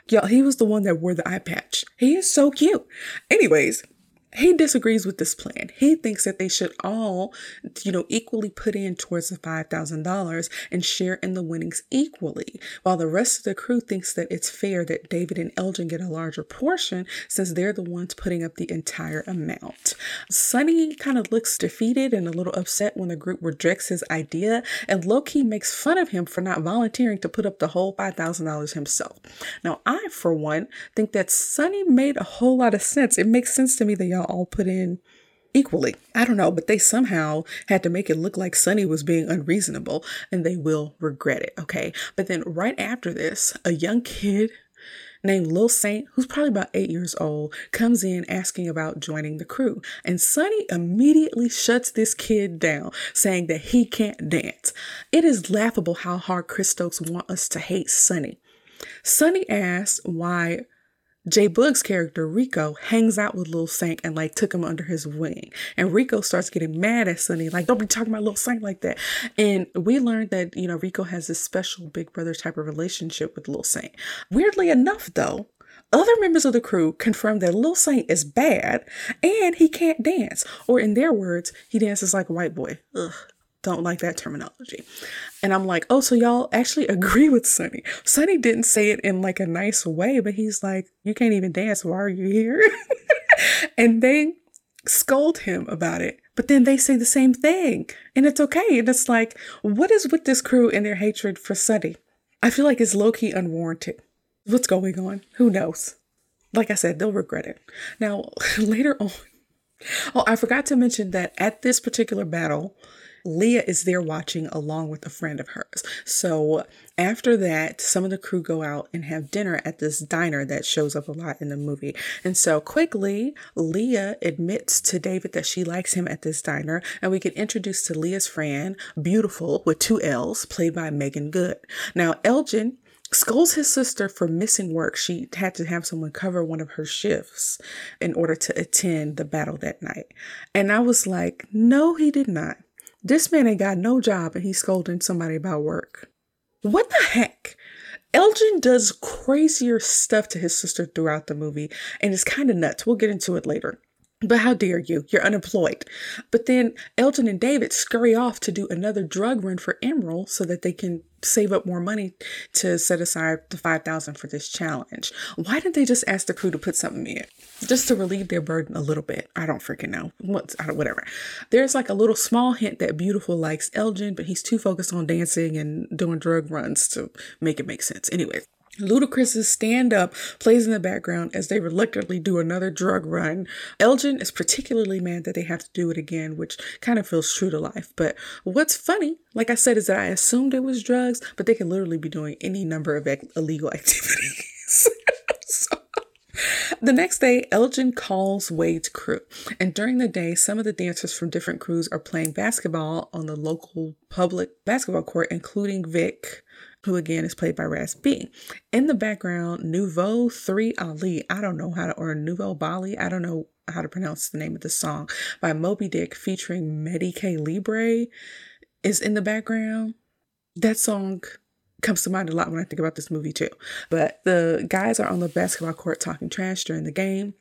y'all, he was the one that wore the eye patch. He is so cute. Anyways, he disagrees with this plan. He thinks that they should all, you know, equally put in towards the $5,000 and share in the winnings equally, while the rest of the crew thinks that it's fair that David and Elgin get a larger portion since they're the ones putting up the entire amount. Sonny kind of looks defeated and a little upset when the group rejects his idea, and Loki makes fun of him for not volunteering to put up the whole $5,000 himself. Now, I, for one, think that Sonny made a whole lot of sense. It makes sense to me that y'all all put in equally. I don't know, but they somehow had to make it look like Sonny was being unreasonable and they will regret it. Okay. But then right after this, a young kid named Lil Saint, who's probably about eight years old, comes in asking about joining the crew. And Sonny immediately shuts this kid down, saying that he can't dance. It is laughable how hard Chris Stokes want us to hate Sonny. Sonny asks why J Boog's character, Rico, hangs out with Lil Saint and like took him under his wing. And Rico starts getting mad at Sonny, like, don't be talking about Lil Saint like that. And we learned that, you know, Rico has this special big brother type of relationship with Lil Saint. Weirdly enough, though, other members of the crew confirm that Lil Saint is bad and he can't dance. Or in their words, he dances like a white boy. Ugh don't like that terminology. And I'm like, oh, so y'all actually agree with Sonny. Sonny didn't say it in like a nice way, but he's like, you can't even dance. Why are you here? and they scold him about it. But then they say the same thing. And it's okay. And it's like, what is with this crew and their hatred for Sonny? I feel like it's low key unwarranted. What's going on? Who knows? Like I said, they'll regret it. Now, later on, oh, I forgot to mention that at this particular battle, Leah is there watching along with a friend of hers. So after that, some of the crew go out and have dinner at this diner that shows up a lot in the movie. And so quickly, Leah admits to David that she likes him at this diner, and we get introduced to Leah's friend, Beautiful, with two L's, played by Meagan Good. Now, Elgin scolds his sister for missing work. She had to have someone cover one of her shifts in order to attend the battle that night. And I was like, no, he did not. This man ain't got no job and he's scolding somebody about work. What the heck? Elgin does crazier stuff to his sister throughout the movie, and it's kind of nuts. We'll get into it later. But how dare you? You're unemployed. But then Elgin and David scurry off to do another drug run for Emerald so that they can save up more money to set aside the 5000 for this challenge. Why didn't they just ask the crew to put something in? Just to relieve their burden a little bit. I don't freaking know. What's whatever. There's like a little small hint that Beautiful likes Elgin, but he's too focused on dancing and doing drug runs to make it make sense. Anyway, Ludacris's stand up plays in the background as they reluctantly do another drug run. Elgin is particularly mad that they have to do it again, which kind of feels true to life. But what's funny, like I said, is that I assumed it was drugs, but they can literally be doing any number of illegal activities. the next day, Elgin calls Wade's crew, and during the day, some of the dancers from different crews are playing basketball on the local public basketball court, including Vic, who again is played by Raz B. In the background, Nouveau 3 Ali, I don't know how to, or Nouveau Bali, I don't know how to pronounce the name of the song, by Moby Dick featuring Medi K Libre is in the background. That song comes to mind a lot when I think about this movie too. But the guys are on the basketball court talking trash during the game.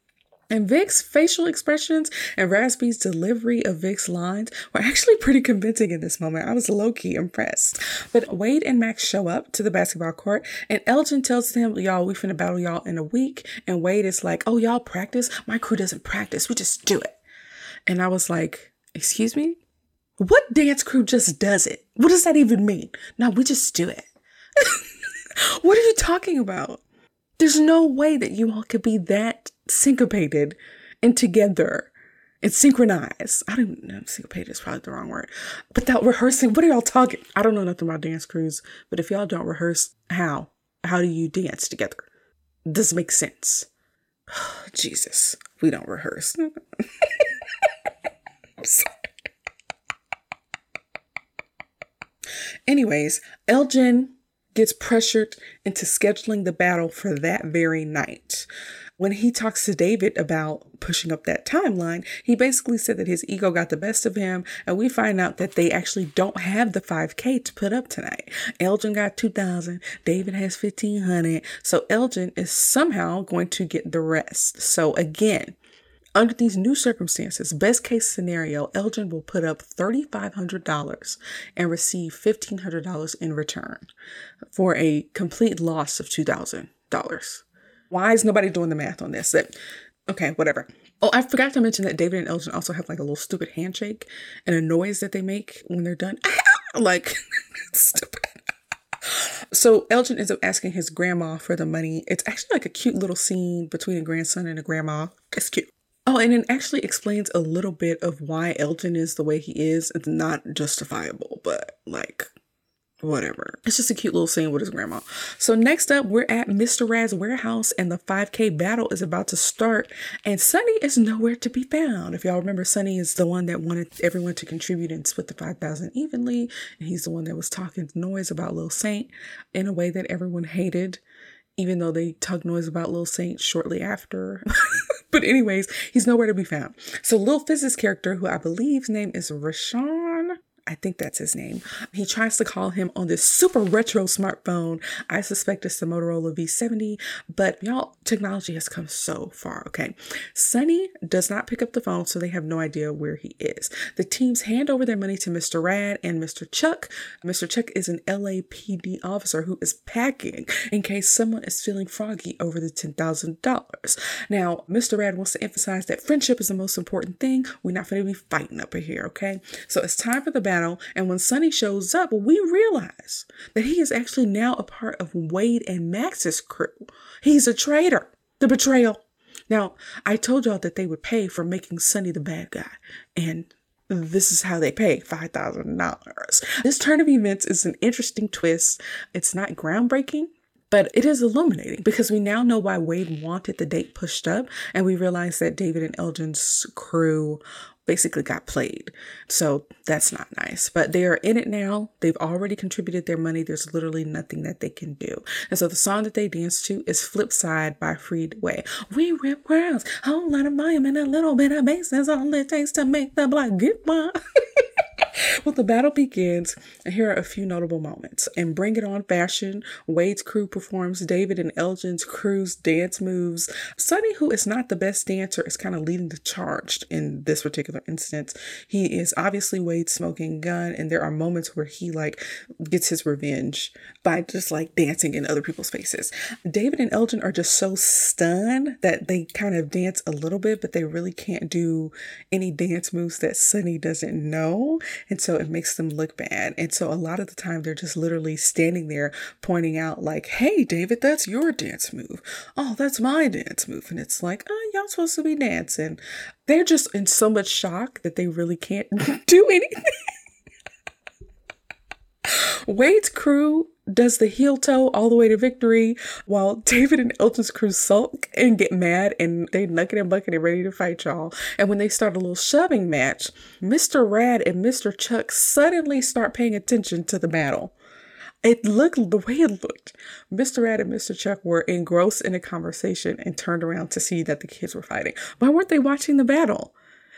And Vic's facial expressions and Raz-B's delivery of Vic's lines were actually pretty convincing in this moment. I was low key impressed. But Wade and Max show up to the basketball court, and Elgin tells them, Y'all, we finna battle y'all in a week. And Wade is like, Oh, y'all practice? My crew doesn't practice. We just do it. And I was like, Excuse me? What dance crew just does it? What does that even mean? No, we just do it. what are you talking about? There's no way that you all could be that syncopated and together and synchronized. I don't know, syncopated is probably the wrong word. But that rehearsing, what are y'all talking? I don't know nothing about dance crews, but if y'all don't rehearse, how? How do you dance together? Does this makes sense. Jesus, we don't rehearse. Anyways, Elgin gets pressured into scheduling the battle for that very night. When he talks to David about pushing up that timeline, he basically said that his ego got the best of him, and we find out that they actually don't have the 5K to put up tonight. Elgin got 2,000, David has 1,500, so Elgin is somehow going to get the rest. So again, under these new circumstances, best case scenario, Elgin will put up $3,500 and receive $1,500 in return for a complete loss of $2,000. Why is nobody doing the math on this? That, okay, whatever. Oh, I forgot to mention that David and Elgin also have like a little stupid handshake and a noise that they make when they're done. like, stupid. So Elgin ends up asking his grandma for the money. It's actually like a cute little scene between a grandson and a grandma. It's cute. Oh, and it actually explains a little bit of why Elgin is the way he is. It's not justifiable, but like, whatever. It's just a cute little scene with his grandma. So next up, we're at Mr. Rad's warehouse and the 5K battle is about to start and Sonny is nowhere to be found. If y'all remember, Sonny is the one that wanted everyone to contribute and split the 5,000 evenly. And he's the one that was talking noise about Lil Saint in a way that everyone hated even though they talk noise about Lil Saint shortly after. but anyways, he's nowhere to be found. So Lil Fizz's character, who I believe's name is Rashawn, I think that's his name. He tries to call him on this super retro smartphone. I suspect it's the Motorola V70, but y'all, technology has come so far, okay? Sonny does not pick up the phone, so they have no idea where he is. The teams hand over their money to Mr. Rad and Mr. Chuck. Mr. Chuck is an LAPD officer who is packing in case someone is feeling froggy over the $10,000. Now, Mr. Rad wants to emphasize that friendship is the most important thing. We're not going to be fighting up here, okay? So it's time for the battle. And when Sonny shows up, we realize that he is actually now a part of Wade and Max's crew. He's a traitor. The betrayal. Now, I told y'all that they would pay for making Sonny the bad guy. And this is how they pay $5,000. This turn of events is an interesting twist. It's not groundbreaking, but it is illuminating because we now know why Wade wanted the date pushed up, and we realize that David and Elgin's crew basically got played. So that's not nice. But they are in it now. They've already contributed their money. There's literally nothing that they can do. And so the song that they dance to is Flip Side by Freeway. We rip worlds, whole lot of volume and a little bit of bass is all it takes to make the block get wild. well, the battle begins, and here are a few notable moments. In Bring It On Fashion, Wade's crew performs David and Elgin's crew's dance moves. Sonny, who is not the best dancer, is kind of leading the charge in this particular instance. He is obviously Wade's smoking gun, and there are moments where he like gets his revenge by just like dancing in other people's faces. David and Elgin are just so stunned that they kind of dance a little bit, but they really can't do any dance moves that Sonny doesn't know. And so it makes them look bad. And so a lot of the time they're just literally standing there pointing out, like, hey, David, that's your dance move. Oh, that's my dance move. And it's like, oh, y'all supposed to be dancing. They're just in so much shock that they really can't do anything. Wade's crew does the heel toe all the way to victory while David and Elgin's crew sulk and get mad and they nucking and bucking and ready to fight y'all. And when they start a little shoving match, Mr. Rad and Mr. Chuck suddenly start paying attention to the battle. It looked the way it looked. Mr. Rad and Mr. Chuck were engrossed in a conversation and turned around to see that the kids were fighting. Why weren't they watching the battle?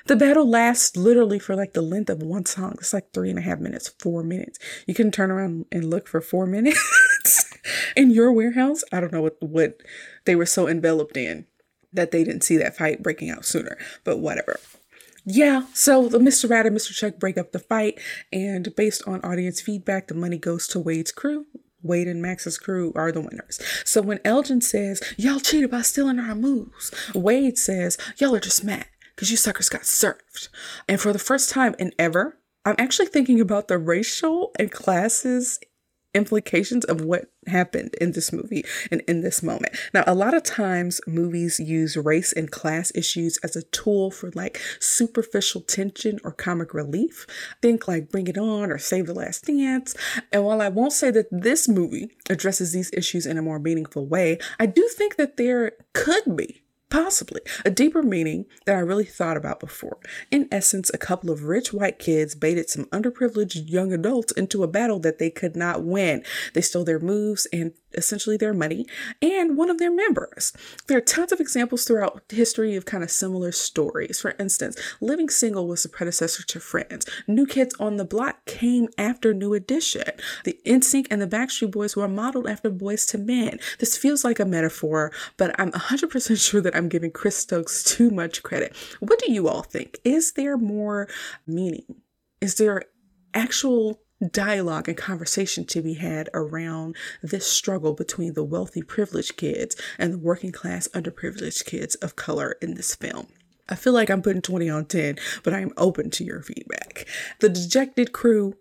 The battle lasts literally for like the length of one song. It's like three and a half minutes, four minutes. You can turn around and look for four minutes. in your warehouse. I don't know what, what they were so enveloped in that they didn't see that fight breaking out sooner, but whatever. Yeah, so the Mr. Rad and Mr. Chuck break up the fight, and based on audience feedback, the money goes to Wade's crew. Wade and Max's crew are the winners. So when Elgin says, Y'all cheated by stealing our moves, Wade says, Y'all are just mad because you suckers got served. And for the first time in ever, I'm actually thinking about the racial and classes implications of what happened in this movie and in this moment. Now, a lot of times movies use race and class issues as a tool for like superficial tension or comic relief. Think like Bring It On or Save the Last Dance. And while I won't say that this movie addresses these issues in a more meaningful way, I do think that there could be Possibly a deeper meaning that I really thought about before. In essence, a couple of rich white kids baited some underprivileged young adults into a battle that they could not win. They stole their moves and essentially their money and one of their members. There are tons of examples throughout history of kind of similar stories. For instance, Living Single was the predecessor to Friends. New Kids on the Block came after New Edition. The NSYNC and the Backstreet Boys were modeled after Boyz II Men. This feels like a metaphor, but I'm 100% sure that I'm giving Chris Stokes too much credit. What do you all think? Is there more meaning? Is there actual dialogue and conversation to be had around this struggle between the wealthy, privileged kids and the working class, underprivileged kids of color in this film. I feel like I'm putting 20 on 10, but I'm open to your feedback. The dejected crew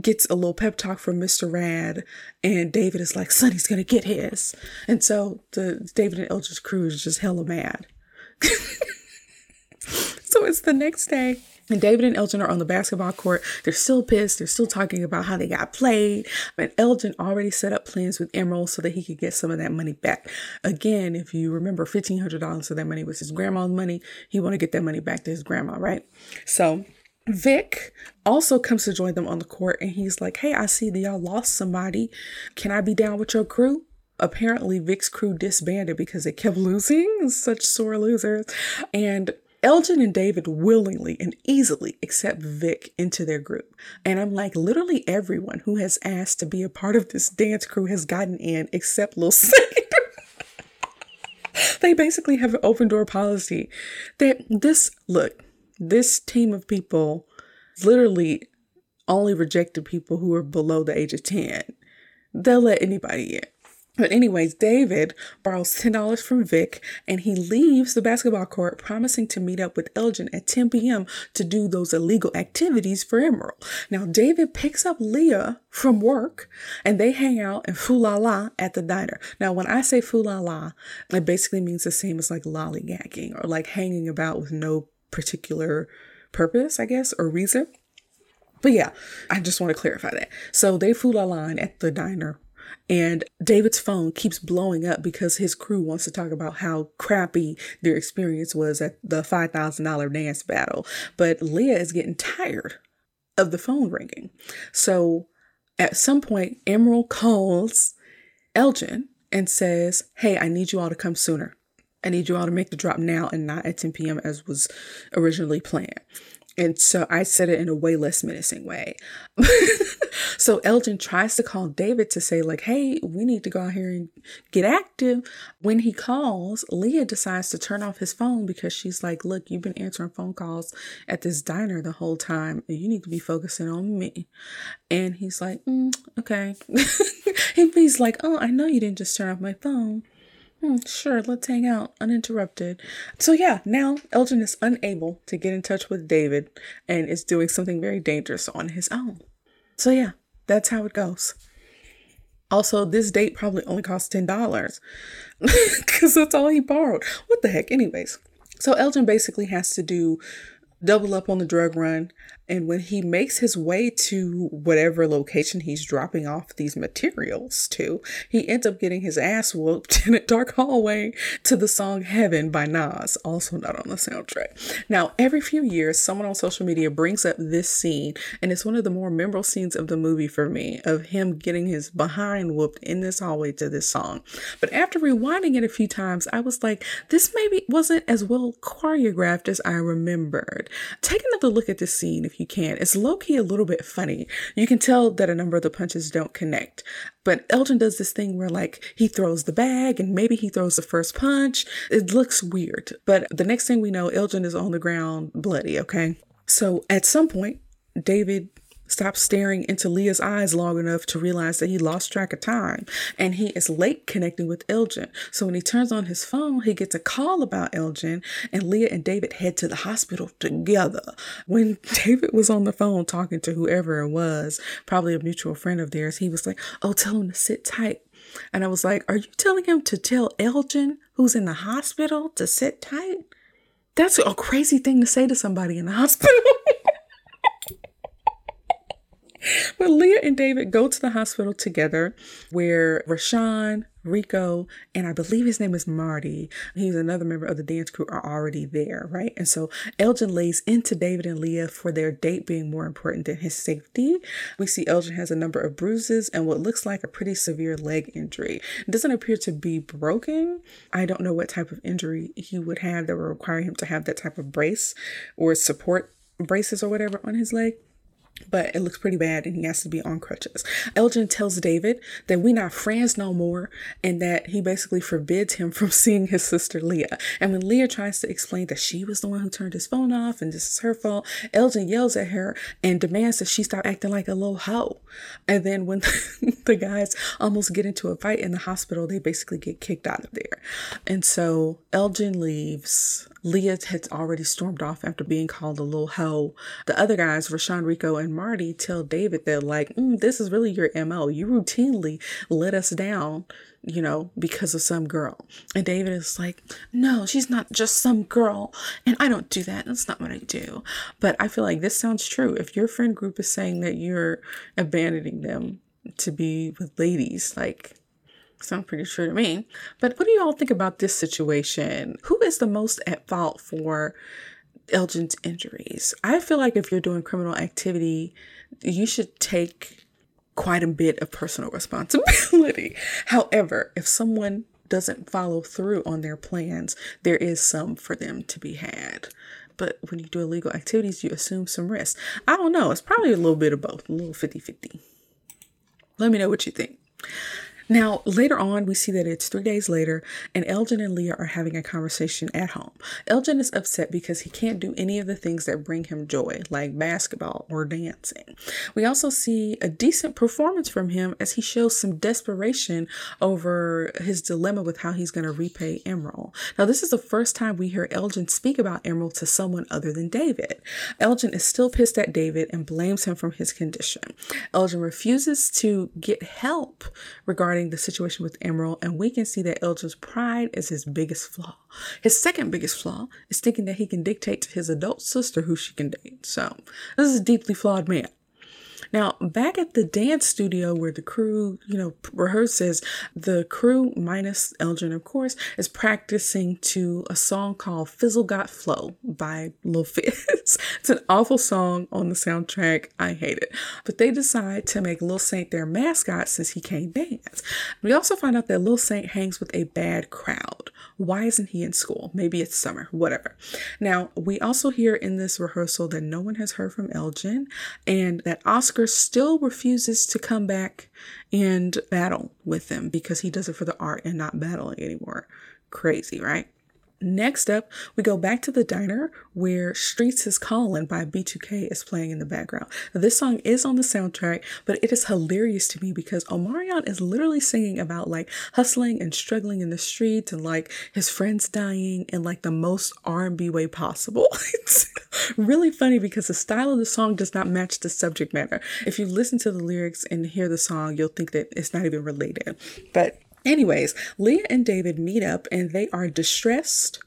gets a little pep talk from Mr. Rad, and David is like, Sonny's gonna get his. And so the David and Elgin's crew is just hella mad. so it's the next day and David and Elgin are on the basketball court. They're still pissed. They're still talking about how they got played. But Elgin already set up plans with Emerald so that he could get some of that money back. Again, if you remember, $1,500 of that money was his grandma's money. He want to get that money back to his grandma, right? So Vic also comes to join them on the court and he's like, Hey, I see that y'all lost somebody. Can I be down with your crew? Apparently, Vic's crew disbanded because they kept losing, such sore losers. And Elgin and David willingly and easily accept Vic into their group. And I'm like, literally everyone who has asked to be a part of this dance crew has gotten in except Lil Saint. they basically have an open door policy that this, look, this team of people literally only rejected people who are below the age of 10. They'll let anybody in. But, anyways, David borrows $10 from Vic and he leaves the basketball court promising to meet up with Elgin at 10 p.m. to do those illegal activities for Emerald. Now, David picks up Leah from work and they hang out and foo la la at the diner. Now, when I say foo la la, it basically means the same as like lollygagging or like hanging about with no particular purpose, I guess, or reason. But yeah, I just want to clarify that. So they fool la la at the diner and David's phone keeps blowing up because his crew wants to talk about how crappy their experience was at the $5,000 dance battle. But Leah is getting tired of the phone ringing. So at some point, Emerald calls Elgin and says, Hey, I need you all to come sooner. I need you all to make the drop now and not at 10 p.m. as was originally planned. And so I said it in a way less menacing way. so Elgin tries to call David to say, like, hey, we need to go out here and get active. When he calls, Leah decides to turn off his phone because she's like, look, you've been answering phone calls at this diner the whole time. You need to be focusing on me. And he's like, mm, okay. He's like, oh, I know you didn't just turn off my phone. Hmm, sure, let's hang out uninterrupted. So, yeah, now Elgin is unable to get in touch with David and is doing something very dangerous on his own. So, yeah, that's how it goes. Also, this date probably only cost $10 because that's all he borrowed. What the heck? Anyways, so Elgin basically has to do double up on the drug run. And when he makes his way to whatever location he's dropping off these materials to, he ends up getting his ass whooped in a dark hallway to the song Heaven by Nas, also not on the soundtrack. Now, every few years, someone on social media brings up this scene, and it's one of the more memorable scenes of the movie for me of him getting his behind whooped in this hallway to this song. But after rewinding it a few times, I was like, this maybe wasn't as well choreographed as I remembered. Take another look at this scene if you can. It's low key a little bit funny. You can tell that a number of the punches don't connect. But Elgin does this thing where, like, he throws the bag and maybe he throws the first punch. It looks weird. But the next thing we know, Elgin is on the ground bloody, okay? So at some point, David stops staring into Leah's eyes long enough to realize that he lost track of time and he is late connecting with Elgin. So when he turns on his phone, he gets a call about Elgin and Leah and David head to the hospital together. When David was on the phone talking to whoever it was, probably a mutual friend of theirs, he was like, Oh, tell him to sit tight. And I was like, Are you telling him to tell Elgin, who's in the hospital, to sit tight? That's a crazy thing to say to somebody in the hospital. but Leah and David go to the hospital together where Rashawn, Rico, and I believe his name is Marty. He's another member of the dance crew are already there, right? And so Elgin lays into David and Leah for their date being more important than his safety. We see Elgin has a number of bruises and what looks like a pretty severe leg injury. It doesn't appear to be broken. I don't know what type of injury he would have that would require him to have that type of brace or support braces or whatever on his leg but it looks pretty bad and he has to be on crutches. Elgin tells David that we not friends no more and that he basically forbids him from seeing his sister Leah. And when Leah tries to explain that she was the one who turned his phone off and this is her fault, Elgin yells at her and demands that she stop acting like a little hoe. And then when the guys almost get into a fight in the hospital, they basically get kicked out of there. And so Elgin leaves. Leah had already stormed off after being called a little hoe. The other guys, Rashawn Rico and Marty, tell David that, like, mm, this is really your MO. You routinely let us down, you know, because of some girl. And David is like, no, she's not just some girl. And I don't do that. That's not what I do. But I feel like this sounds true. If your friend group is saying that you're abandoning them to be with ladies, like, Sounds pretty true to me. But what do you all think about this situation? Who is the most at fault for Elgin's injuries? I feel like if you're doing criminal activity, you should take quite a bit of personal responsibility. However, if someone doesn't follow through on their plans, there is some for them to be had. But when you do illegal activities, you assume some risk. I don't know. It's probably a little bit of both, a little 50 50. Let me know what you think. Now, later on, we see that it's three days later, and Elgin and Leah are having a conversation at home. Elgin is upset because he can't do any of the things that bring him joy, like basketball or dancing. We also see a decent performance from him as he shows some desperation over his dilemma with how he's going to repay Emerald. Now, this is the first time we hear Elgin speak about Emerald to someone other than David. Elgin is still pissed at David and blames him for his condition. Elgin refuses to get help regarding the situation with Emerald, and we can see that Elgin's pride is his biggest flaw. His second biggest flaw is thinking that he can dictate to his adult sister who she can date. So, this is a deeply flawed man. Now, back at the dance studio where the crew, you know, rehearses, the crew, minus Elgin, of course, is practicing to a song called Fizzle Got Flow by Lil Fizz. it's an awful song on the soundtrack. I hate it. But they decide to make Lil Saint their mascot since he can't dance. We also find out that Lil Saint hangs with a bad crowd. Why isn't he in school? Maybe it's summer, whatever. Now, we also hear in this rehearsal that no one has heard from Elgin and that Oscar still refuses to come back and battle with them because he does it for the art and not battling anymore. Crazy, right? Next up, we go back to the diner where Streets is Calling by B2K is playing in the background. Now, this song is on the soundtrack, but it is hilarious to me because Omarion is literally singing about like hustling and struggling in the streets and like his friends dying in like the most R&B way possible. it's really funny because the style of the song does not match the subject matter. If you listen to the lyrics and hear the song, you'll think that it's not even related. But Anyways, Leah and David meet up and they are distressed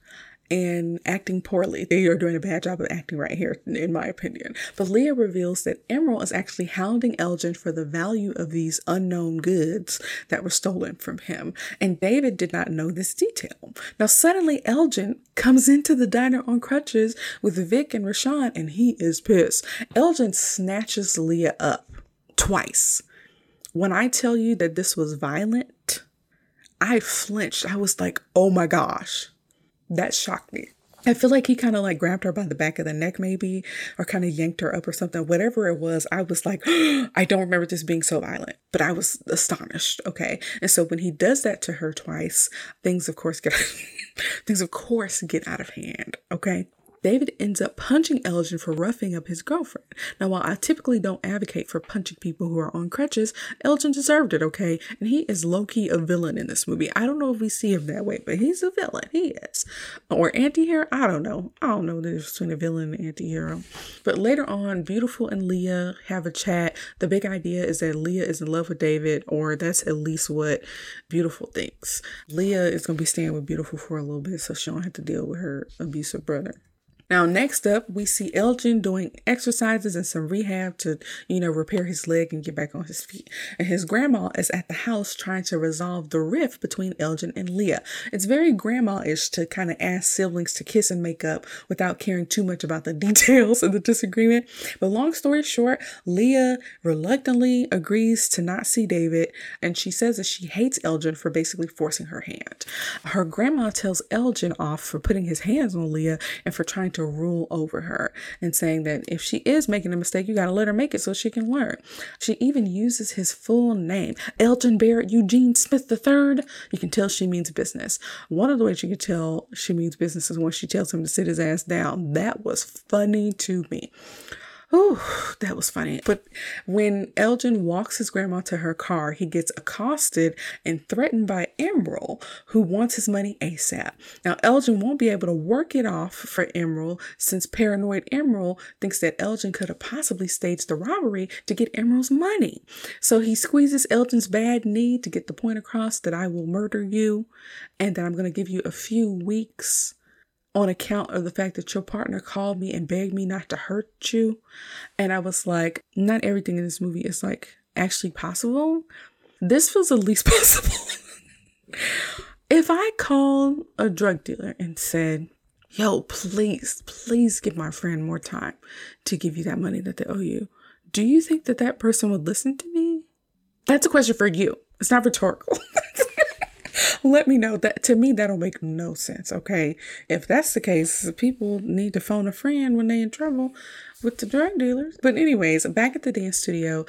and acting poorly. They are doing a bad job of acting right here, in my opinion. But Leah reveals that Emerald is actually hounding Elgin for the value of these unknown goods that were stolen from him. And David did not know this detail. Now, suddenly, Elgin comes into the diner on crutches with Vic and Rashawn, and he is pissed. Elgin snatches Leah up twice. When I tell you that this was violent, I flinched. I was like, oh my gosh. That shocked me. I feel like he kind of like grabbed her by the back of the neck, maybe, or kind of yanked her up or something. Whatever it was, I was like, I don't remember this being so violent, but I was astonished. Okay. And so when he does that to her twice, things, of course, get, things, of course, get out of hand. Okay. David ends up punching Elgin for roughing up his girlfriend. Now, while I typically don't advocate for punching people who are on crutches, Elgin deserved it, okay? And he is low key a villain in this movie. I don't know if we see him that way, but he's a villain. He is. Or anti hero? I don't know. I don't know the difference between a villain and anti hero. But later on, Beautiful and Leah have a chat. The big idea is that Leah is in love with David, or that's at least what Beautiful thinks. Leah is going to be staying with Beautiful for a little bit so she don't have to deal with her abusive brother. Now, next up, we see Elgin doing exercises and some rehab to, you know, repair his leg and get back on his feet. And his grandma is at the house trying to resolve the rift between Elgin and Leah. It's very grandma-ish to kind of ask siblings to kiss and make up without caring too much about the details of the disagreement. But long story short, Leah reluctantly agrees to not see David, and she says that she hates Elgin for basically forcing her hand. Her grandma tells Elgin off for putting his hands on Leah and for trying to rule over her and saying that if she is making a mistake, you got to let her make it so she can learn. She even uses his full name, Elgin Barrett Eugene Smith III. You can tell she means business. One of the ways you can tell she means business is when she tells him to sit his ass down. That was funny to me. Oh, that was funny. But when Elgin walks his grandma to her car, he gets accosted and threatened by Emerald, who wants his money ASAP. Now, Elgin won't be able to work it off for Emerald since paranoid Emerald thinks that Elgin could have possibly staged the robbery to get Emerald's money. So he squeezes Elgin's bad knee to get the point across that I will murder you and that I'm going to give you a few weeks on account of the fact that your partner called me and begged me not to hurt you. And I was like, not everything in this movie is like actually possible. This feels the least possible. if I called a drug dealer and said, yo, please, please give my friend more time to give you that money that they owe you, do you think that that person would listen to me? That's a question for you. It's not rhetorical. let me know that to me that'll make no sense okay? If that's the case people need to phone a friend when they're in trouble with the drug dealers. But anyways back at the dance studio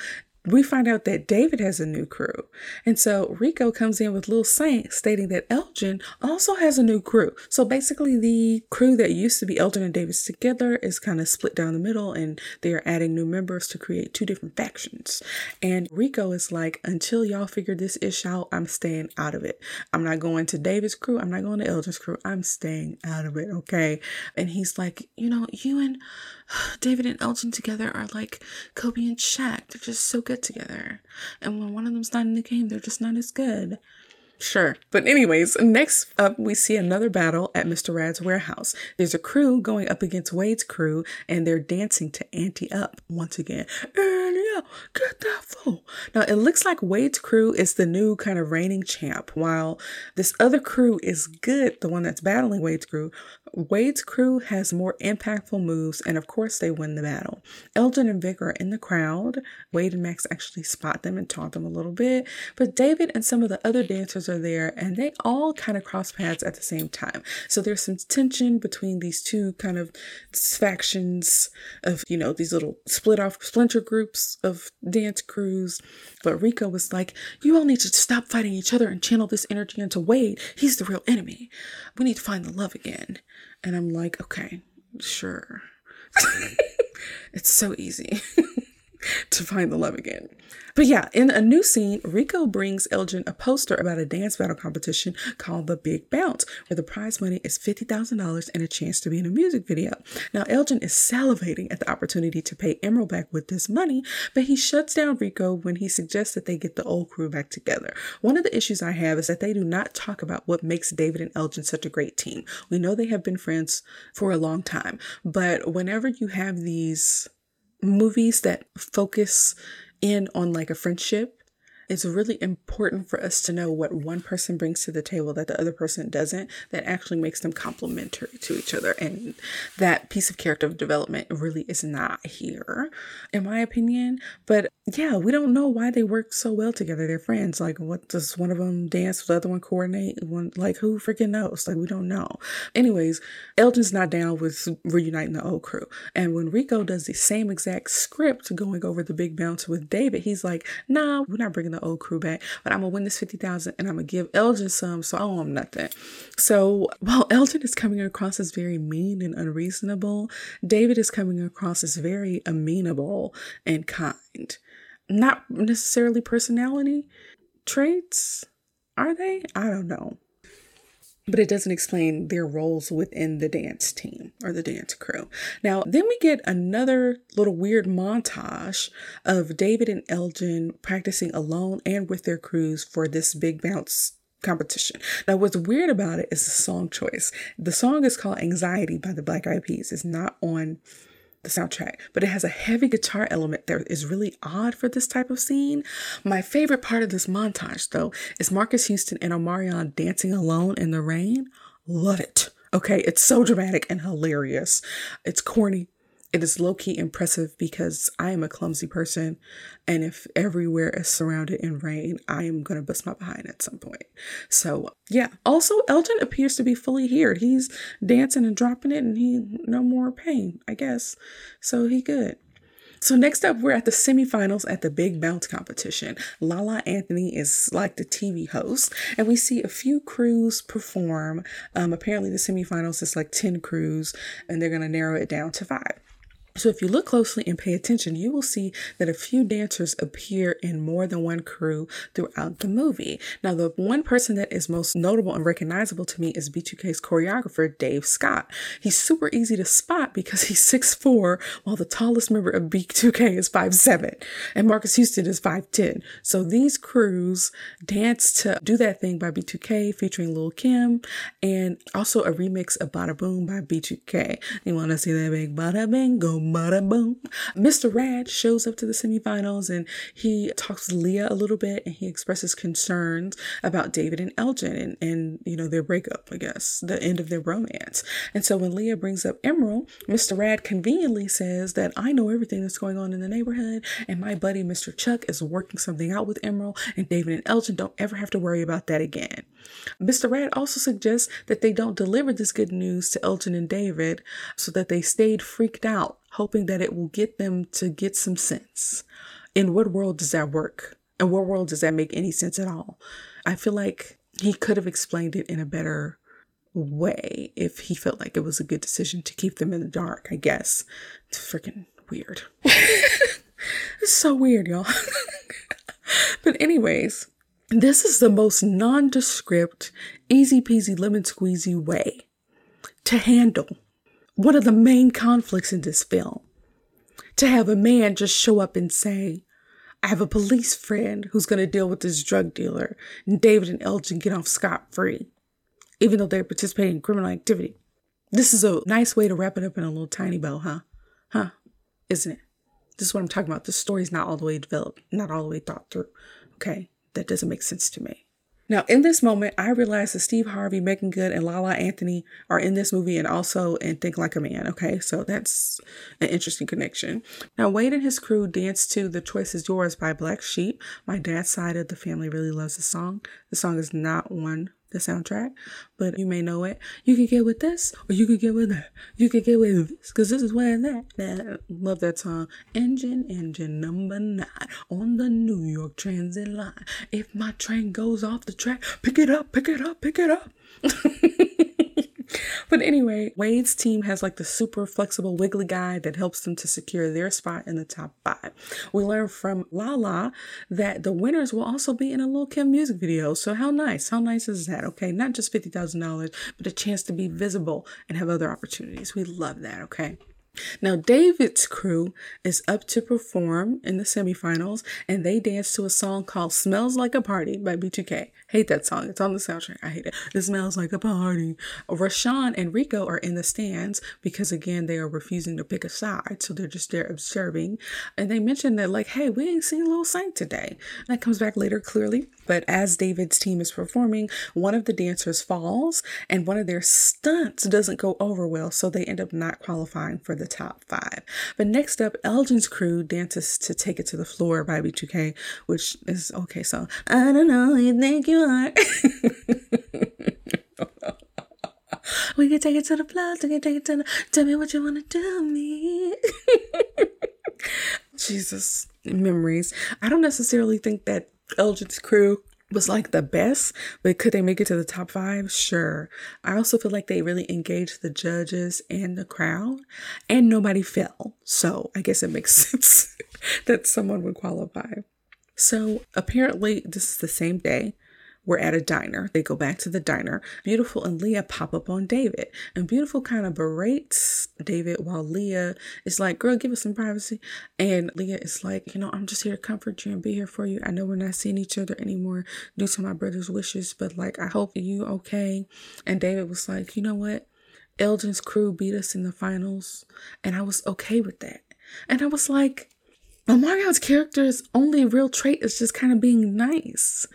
we find out that David has a new crew. And so Rico comes in with Lil Saint stating that Elgin also has a new crew. So basically, the crew that used to be Elgin and David's together is kind of split down the middle and they are adding new members to create two different factions. And Rico is like, until y'all figure this ish out, I'm staying out of it. I'm not going to David's crew. I'm not going to Elgin's crew. I'm staying out of it. Okay. And he's like, you know, you and David and Elgin together are like Kobe and Shaq. They're just so good together. And when one of them's not in the game, they're just not as good. Sure. But, anyways, next up, we see another battle at Mr. Rad's warehouse. There's a crew going up against Wade's crew, and they're dancing to Ante Up once again. Earlier, get that fool. Now, it looks like Wade's crew is the new kind of reigning champ, while this other crew is good, the one that's battling Wade's crew. Wade's crew has more impactful moves, and of course, they win the battle. Elgin and Vic are in the crowd. Wade and Max actually spot them and taunt them a little bit, but David and some of the other dancers are there, and they all kind of cross paths at the same time. So there's some tension between these two kind of factions of, you know, these little split off splinter groups of dance crews. But Rico was like, You all need to stop fighting each other and channel this energy into Wade. He's the real enemy. We need to find the love again. And I'm like, okay, sure. it's so easy to find the love again. But yeah, in a new scene, Rico brings Elgin a poster about a dance battle competition called The Big Bounce, where the prize money is $50,000 and a chance to be in a music video. Now, Elgin is salivating at the opportunity to pay Emerald back with this money, but he shuts down Rico when he suggests that they get the old crew back together. One of the issues I have is that they do not talk about what makes David and Elgin such a great team. We know they have been friends for a long time, but whenever you have these movies that focus in on like a friendship it's really important for us to know what one person brings to the table that the other person doesn't that actually makes them complementary to each other. And that piece of character development really is not here in my opinion. But yeah we don't know why they work so well together. They're friends. Like what does one of them dance with the other one coordinate? One like who freaking knows? Like we don't know. Anyways elgin's not down with reuniting the old crew. And when rico does the same exact script going over the big bounce with david he's like nah we're not bringing the old crew back, but I'm gonna win this 50,000 and I'm gonna give Elgin some, so I owe him nothing. So while Elgin is coming across as very mean and unreasonable, David is coming across as very amenable and kind. Not necessarily personality traits, are they? I don't know but it doesn't explain their roles within the dance team or the dance crew. Now, then we get another little weird montage of David and Elgin practicing alone and with their crews for this big bounce competition. Now, what's weird about it is the song choice. The song is called Anxiety by the Black Eyed Peas. It's not on the soundtrack, but it has a heavy guitar element that is really odd for this type of scene. My favorite part of this montage, though, is Marques Houston and Omarion dancing alone in the rain. Love it. Okay, it's so dramatic and hilarious. It's corny, it is low key impressive because I am a clumsy person. And if everywhere is surrounded in rain, I am going to bust my behind at some point. So, yeah. Also, Elgin appears to be fully healed. He's dancing and dropping it, and he no more pain, I guess. So, he good. So next up, we're at the semifinals at the Big Bounce competition. Lala Anthony is like the TV host, and we see a few crews perform. Um, apparently, the semifinals is like 10 crews, and they're to narrow it down to five. So, if you look closely and pay attention, you will see that a few dancers appear in more than one crew throughout the movie. Now, the one person that is most notable and recognizable to me is B2K's choreographer, Dave Scott. He's super easy to spot because he's 6'4, while the tallest member of B2K is 5'7, and Marques Houston is 5'10. So, these crews dance to Do That Thing by B2K featuring Lil Kim, and also a remix of Bada Boom by B2K. You want to see that big bada bing go bada boom. Mr. Rad shows up to the semifinals and he talks to Leah a little bit and he expresses concerns about David and Elgin and, and you know their breakup, I guess, the end of their romance. And so when Leah brings up Emerald, Mr. Rad conveniently says that I know everything that's going on in the neighborhood and my buddy Mr. Chuck is working something out with Emerald and David and Elgin don't ever have to worry about that again. Mr. Rad also suggests that they don't deliver this good news to Elgin and David so that they stayed freaked out hoping that it will get them to get some sense. In what world does that work? In what world does that make any sense at all? I feel like he could have explained it in a better way if he felt like it was a good decision to keep them in the dark, I guess. It's freaking weird. it's so weird, y'all. but, anyways, this is the most nondescript, easy peasy lemon squeezy way to handle one of the main conflicts in this film. To have a man just show up and say, I have a police friend who's going to deal with this drug dealer, and David and Elgin get off scot free, even though they're participating in criminal activity. This is a nice way to wrap it up in a little tiny bow, huh? Huh? Isn't it? This is what I'm talking about. The story's not all the way developed, not all the way thought through. Okay? That doesn't make sense to me. Now, in this moment, I realized that Steve Harvey, Meagan Good, and Lala Anthony are in this movie and also in Think Like a Man. Okay, so that's an interesting connection. Now, Wade and his crew dance to The Choice Is Yours by Black Sheep. My dad's side of the family really loves the song. The song is not one the soundtrack, but you may know it. You could get with this, or you could get with that. You could get with this, because this is where that, that. Love that song. Engine, engine number nine on the New York Transit line. If my train goes off the track, pick it up, pick it up, pick it up. but anyway, Wade's team has like the super flexible wiggly guy that helps them to secure their spot in the top five. We learn from Lala that the winners will also be in a Lil Kim music video. So how nice? How nice is that? Okay, not just $50,000, but a chance to be visible and have other opportunities. We love that, okay? Now, David's crew is up to perform in the semifinals and they dance to a song called Smells Like a Party by B2K. Hate that song. It's on the soundtrack. I hate it. It smells like a party. Rashawn and Rico are in the stands because, again, they are refusing to pick a side. So they're just there observing. And they mentioned that, like, hey, we ain't seen Lil Saint today. That comes back later, clearly. But as David's team is performing, one of the dancers falls and one of their stunts doesn't go over well. So they end up not qualifying for the top five. But next up, Elgin's crew dances to Take It to the Floor by B2K, which is okay. So I don't know, you think you are. we can take it to the floor, we can take it to the, tell me what you want to do me. Jesus, memories. I don't necessarily think that Elgin's crew was like the best, but could they make it to the top five? Sure. I also feel like they really engaged the judges and the crowd, and nobody fell. So I guess it makes sense that someone would qualify. So apparently, this is the same day. We're at a diner. They go back to the diner. Beautiful and Leah pop up on David. And Beautiful kind of berates David while Leah is like, girl, give us some privacy. And Leah is like, you know, I'm just here to comfort you and be here for you. I know we're not seeing each other anymore due to my brother's wishes, but like, I hope you okay. And David was like, you know what? Elgin's crew beat us in the finals. And I was okay with that. And I was like, Omarion's character's only real trait is just kind of being nice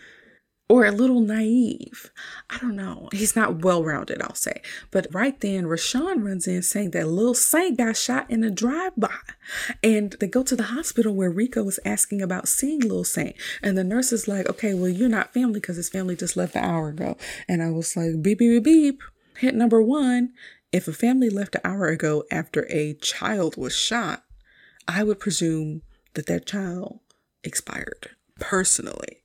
or a little naive. I don't know. He's not well rounded, I'll say. But right then, Rashawn runs in saying that Lil Saint got shot in a drive by. And they go to the hospital where Rico was asking about seeing Lil Saint. And the nurse is like, okay, well, you're not family because his family just left an hour ago. And I was like, beep, beep, beep, beep. Hit number one. If a family left an hour ago after a child was shot, I would presume that that child expired personally.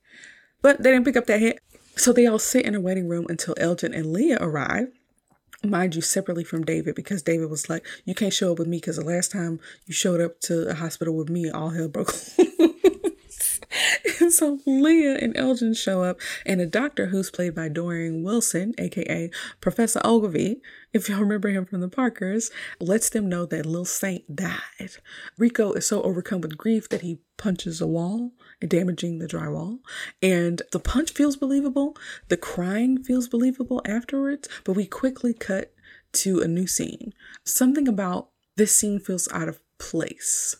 But they didn't pick up that hint. So they all sit in a waiting room until Elgin and Leah arrive. Mind you, separately from David, because David was like, You can't show up with me because the last time you showed up to a hospital with me, all hell broke loose. and so Leah and Elgin show up, and a doctor who's played by Dorien Wilson, aka Professor Oglevee, if y'all remember him from the Parkers, lets them know that Lil Saint died. Rico is so overcome with grief that he punches a wall, damaging the drywall. And the punch feels believable, the crying feels believable afterwards, but we quickly cut to a new scene. Something about this scene feels out of place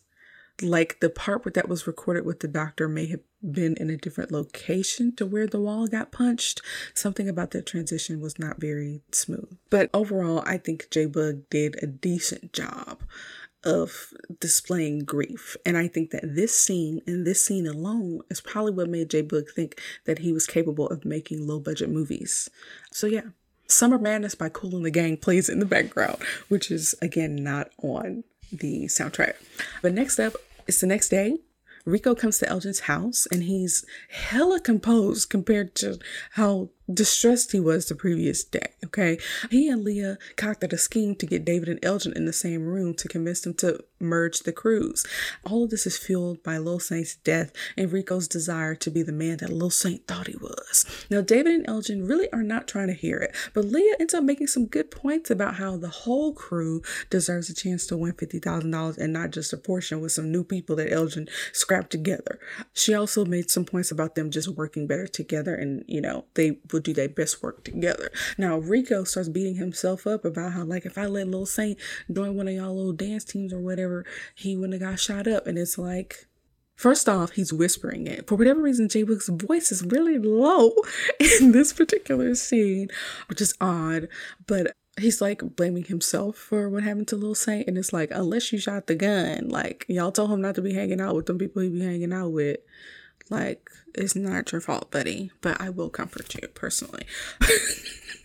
like the part that was recorded with the doctor may have been in a different location to where the wall got punched. Something about that transition was not very smooth. But overall, I think J Boog did a decent job of displaying grief. And I think that this scene and this scene alone is probably what made J Boog think that he was capable of making low budget movies. So yeah. Summer Madness by Kool and the Gang plays in the background, which is again not on the soundtrack. But next up, it's the next day. Rico comes to Elgin's house and he's hella composed compared to how distressed he was the previous day. Okay. He and Leah concocted a scheme to get David and Elgin in the same room to convince them to merge the crews. All of this is fueled by Lil Saint's death and Rico's desire to be the man that Lil Saint thought he was. Now, David and Elgin really are not trying to hear it, but Leah ends up making some good points about how the whole crew deserves a chance to win $50,000 and not just a portion with some new people that Elgin scrapped together. She also made some points about them just working better together and, you know, they would do their best work together. Now, Rico starts beating himself up about how, like, if I let Lil Saint join one of y'all little dance teams or whatever, he wouldn't have got shot up. And it's like, First off, he's whispering it. For whatever reason, J Boog's voice is really low in this particular scene, which is odd. But he's like blaming himself for what happened to Lil Saint. And it's like, unless you shot the gun, like y'all told him not to be hanging out with them people he be hanging out with. Like, it's not your fault, buddy, but I will comfort you personally.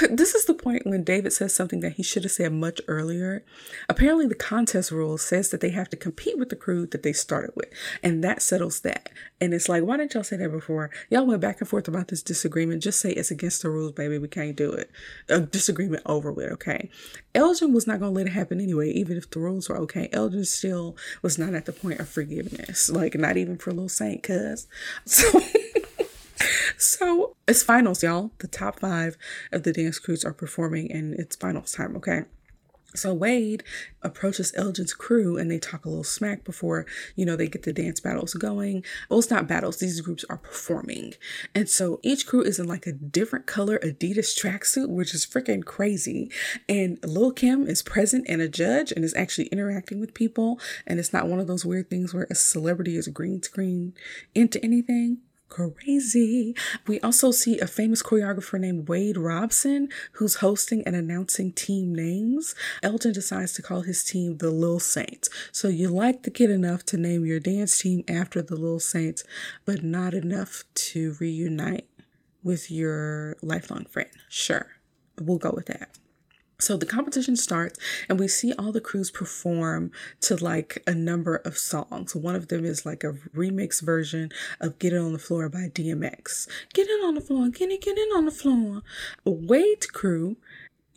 this is the point when David says something that he should have said much earlier. Apparently, the contest rule says that they have to compete with the crew that they started with, and that settles that. And it's like, why didn't y'all say that before? Y'all went back and forth about this disagreement. Just say it's against the rules, baby. We can't do it. A disagreement over with, okay? Elgin was not going to let it happen anyway, even if the rules were okay. Elgin still was not at the point of forgiveness, like not even for Little Saint, cuz. So. so it's finals, y'all. The top five of the dance crews are performing and it's finals time, okay? So Wade approaches Elgin's crew and they talk a little smack before, you know, they get the dance battles going. Well, it's not battles, these groups are performing. And so each crew is in like a different color Adidas tracksuit, which is freaking crazy. And Lil Kim is present and a judge and is actually interacting with people. And it's not one of those weird things where a celebrity is green screen into anything crazy. We also see a famous choreographer named Wade Robson who's hosting and announcing team names. Elgin decides to call his team the Lil Saints. So you like the kid enough to name your dance team after the Lil Saints, but not enough to reunite with your lifelong friend. Sure, we'll go with that. So the competition starts and we see all the crews perform to like a number of songs. One of them is like a remix version of Get It On the Floor by DMX. Get it on the floor, get it, get it on the floor. Wade's crew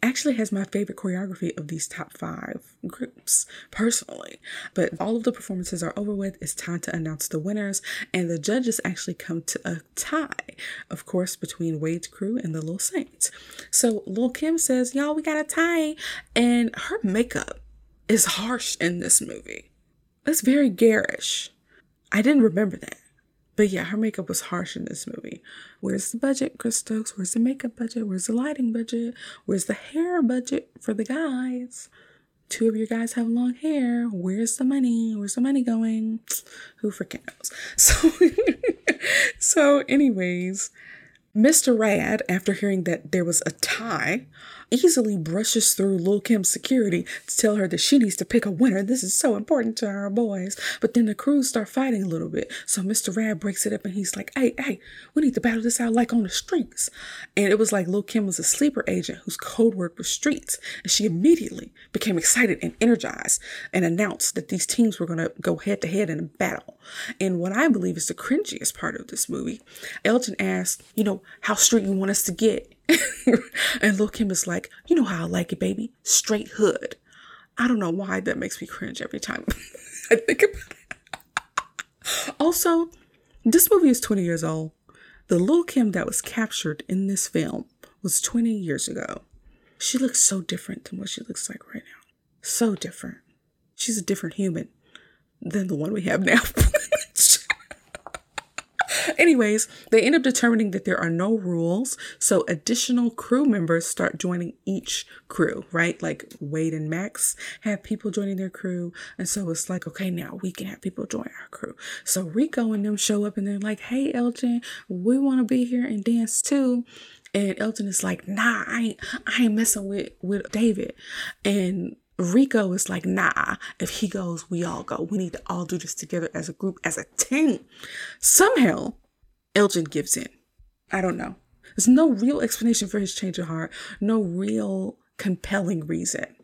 actually has my favorite choreography of these top five groups personally. But all of the performances are over with. It's time to announce the winners, and the judges actually come to a tie, of course, between Wade's crew and the Little Saints. So Lil Kim says, Y'all, we got a tie, and her makeup is harsh in this movie. It's very garish. I didn't remember that. But yeah, her makeup was harsh in this movie. Where's the budget, Chris Stokes? Where's the makeup budget? Where's the lighting budget? Where's the hair budget for the guys? Two of your guys have long hair. Where's the money? Where's the money going? Who freaking knows? So, so anyways, Mr. Rad, after hearing that there was a tie, easily brushes through Lil Kim's security to tell her that she needs to pick a winner. This is so important to our boys. But then the crews start fighting a little bit. So Mr. Rad breaks it up and he's like, hey, hey, we need to battle this out like on the streets. And it was like Lil Kim was a sleeper agent whose code word was streets. And she immediately became excited and energized and announced that these teams were going to go head to head in a battle. And what I believe is the cringiest part of this movie, Elgin asked, you know, how street you want us to get. and Lil Kim is like, you know how I like it, baby. Straight hood. I don't know why that makes me cringe every time I think about it. also, this movie is 20 years old. The Lil Kim that was captured in this film was 20 years ago. She looks so different than what she looks like right now. So different. She's a different human than the one we have now. Anyways, they end up determining that there are no rules. So additional crew members start joining each crew, right? Like Wade and Max have people joining their crew. And so it's like, okay, now we can have people join our crew. So Rico and them show up and they're like, hey, Elgin, we want to be here and dance too. And Elgin is like, nah, I ain't, I ain't messing with, with David. And Rico is like, nah, if he goes, we all go. We need to all do this together as a group, as a team. Somehow, Elgin gives in. I don't know. There's no real explanation for his change of heart, no real compelling reason.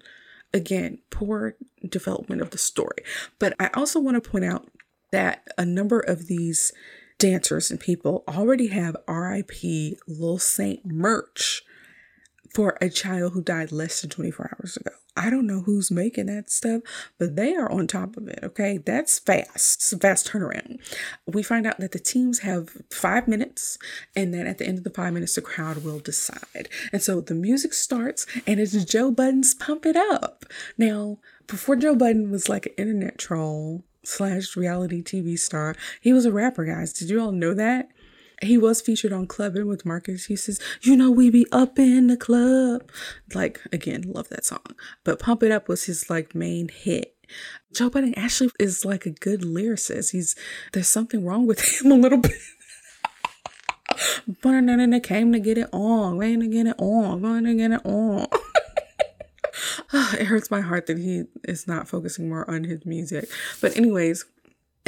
Again, poor development of the story. But I also want to point out that a number of these dancers and people already have RIP Lil Saint merch for a child who died less than 24 hours ago. I don't know who's making that stuff, but they are on top of it. Okay. That's fast. It's a fast turnaround. We find out that the teams have five minutes, and then at the end of the five minutes, the crowd will decide. And so the music starts, and it's Joe Budden's Pump It Up. Now, before Joe Budden was like an internet troll slash reality TV star, he was a rapper, guys. Did you all know that? He was featured on Clubbing with Marques. He says, You know, we be up in the club. Like, again, love that song. But Pump It Up was his like main hit. Joe Budden actually is like a good lyricist. He's there's something wrong with him a little bit. But came to get it on, came to get it on, going to get it on. Ah, it hurts my heart that he is not focusing more on his music. But anyways,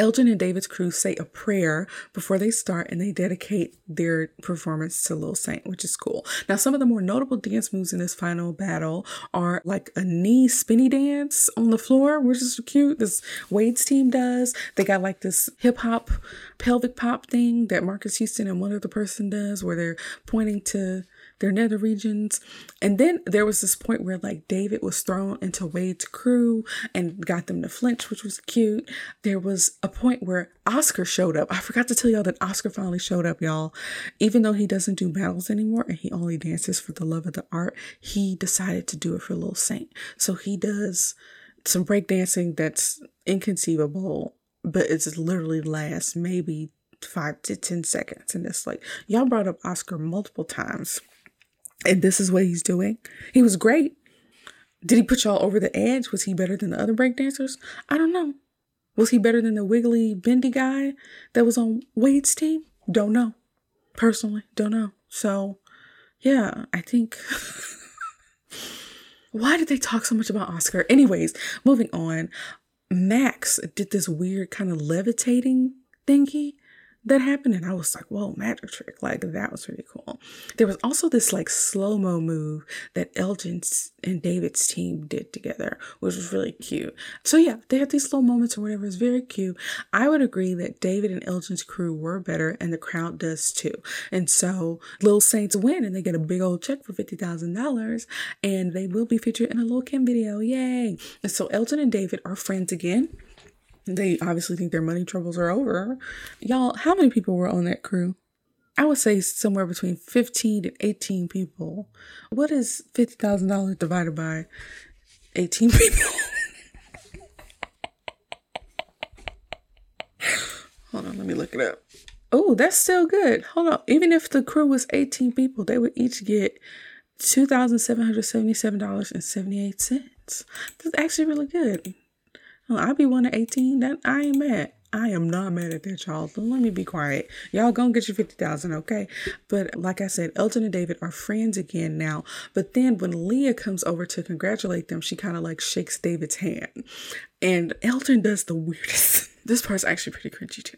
Elgin and David's crew say a prayer before they start and they dedicate their performance to Lil Saint, which is cool. Now, some of the more notable dance moves in this final battle are like a knee spinny dance on the floor, which is cute. This Wade's team does. They got like this hip hop pelvic pop thing that Marques Houston and one other person does where they're pointing to their nether regions. And then there was this point where like David was thrown into Wade's crew and got them to flinch, which was cute. There was a point where Oscar showed up. I forgot to tell y'all that Oscar finally showed up, y'all. Even though he doesn't do battles anymore and he only dances for the love of the art, he decided to do it for Little Saint. So he does some breakdancing that's inconceivable, but it's literally lasts maybe five to 10 seconds. And it's like, y'all brought up Oscar multiple times, and this is what he's doing. He was great. Did he put y'all over the edge? Was he better than the other breakdancers? I don't know. Was he better than the wiggly, bendy guy that was on Wade's team? Don't know. Personally, don't know. So, yeah, I think. Why did they talk so much about Oscar? Anyways, moving on. Max did this weird kind of levitating thingy that happened and I was like, whoa, magic trick. Like that was really cool. There was also this like slow-mo move that Elgin's and David's team did together, which was really cute. So yeah, they had these slow moments or whatever. It's very cute. I would agree that David and Elgin's crew were better and the crowd does too. And so Little Saints win and they get a big old check for $50,000 and they will be featured in a Lil' Kim video. Yay. And so Elgin and David are friends again. They obviously think their money troubles are over. Y'all, how many people were on that crew? I would say somewhere between 15 and 18 people. What is $50,000 divided by 18 people? Hold on, let me look it up. Oh, that's still good. Hold on. Even if the crew was 18 people, they would each get $2,777.78. That's actually really good. I'll be one of 18. That I ain't mad. I am not mad at that, y'all. But let me be quiet. Y'all gonna get your 50,000, okay? But like I said, Elgin and David are friends again now. But then when Leah comes over to congratulate them, she kind of like shakes David's hand. And Elgin does the weirdest. this part's actually pretty cringy too.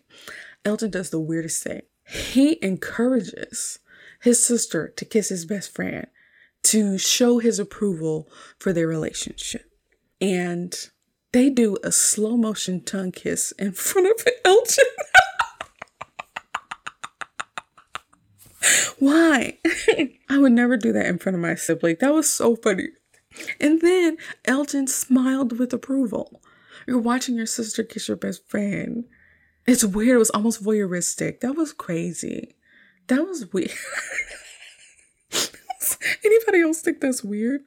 Elgin does the weirdest thing. He encourages his sister to kiss his best friend to show his approval for their relationship. And they do a slow motion tongue kiss in front of Elgin. Why? I would never do that in front of my sibling. That was so funny. And then Elgin smiled with approval. You're watching your sister kiss your best friend. It's weird. It was almost voyeuristic. That was crazy. That was weird. Anybody else think that's weird?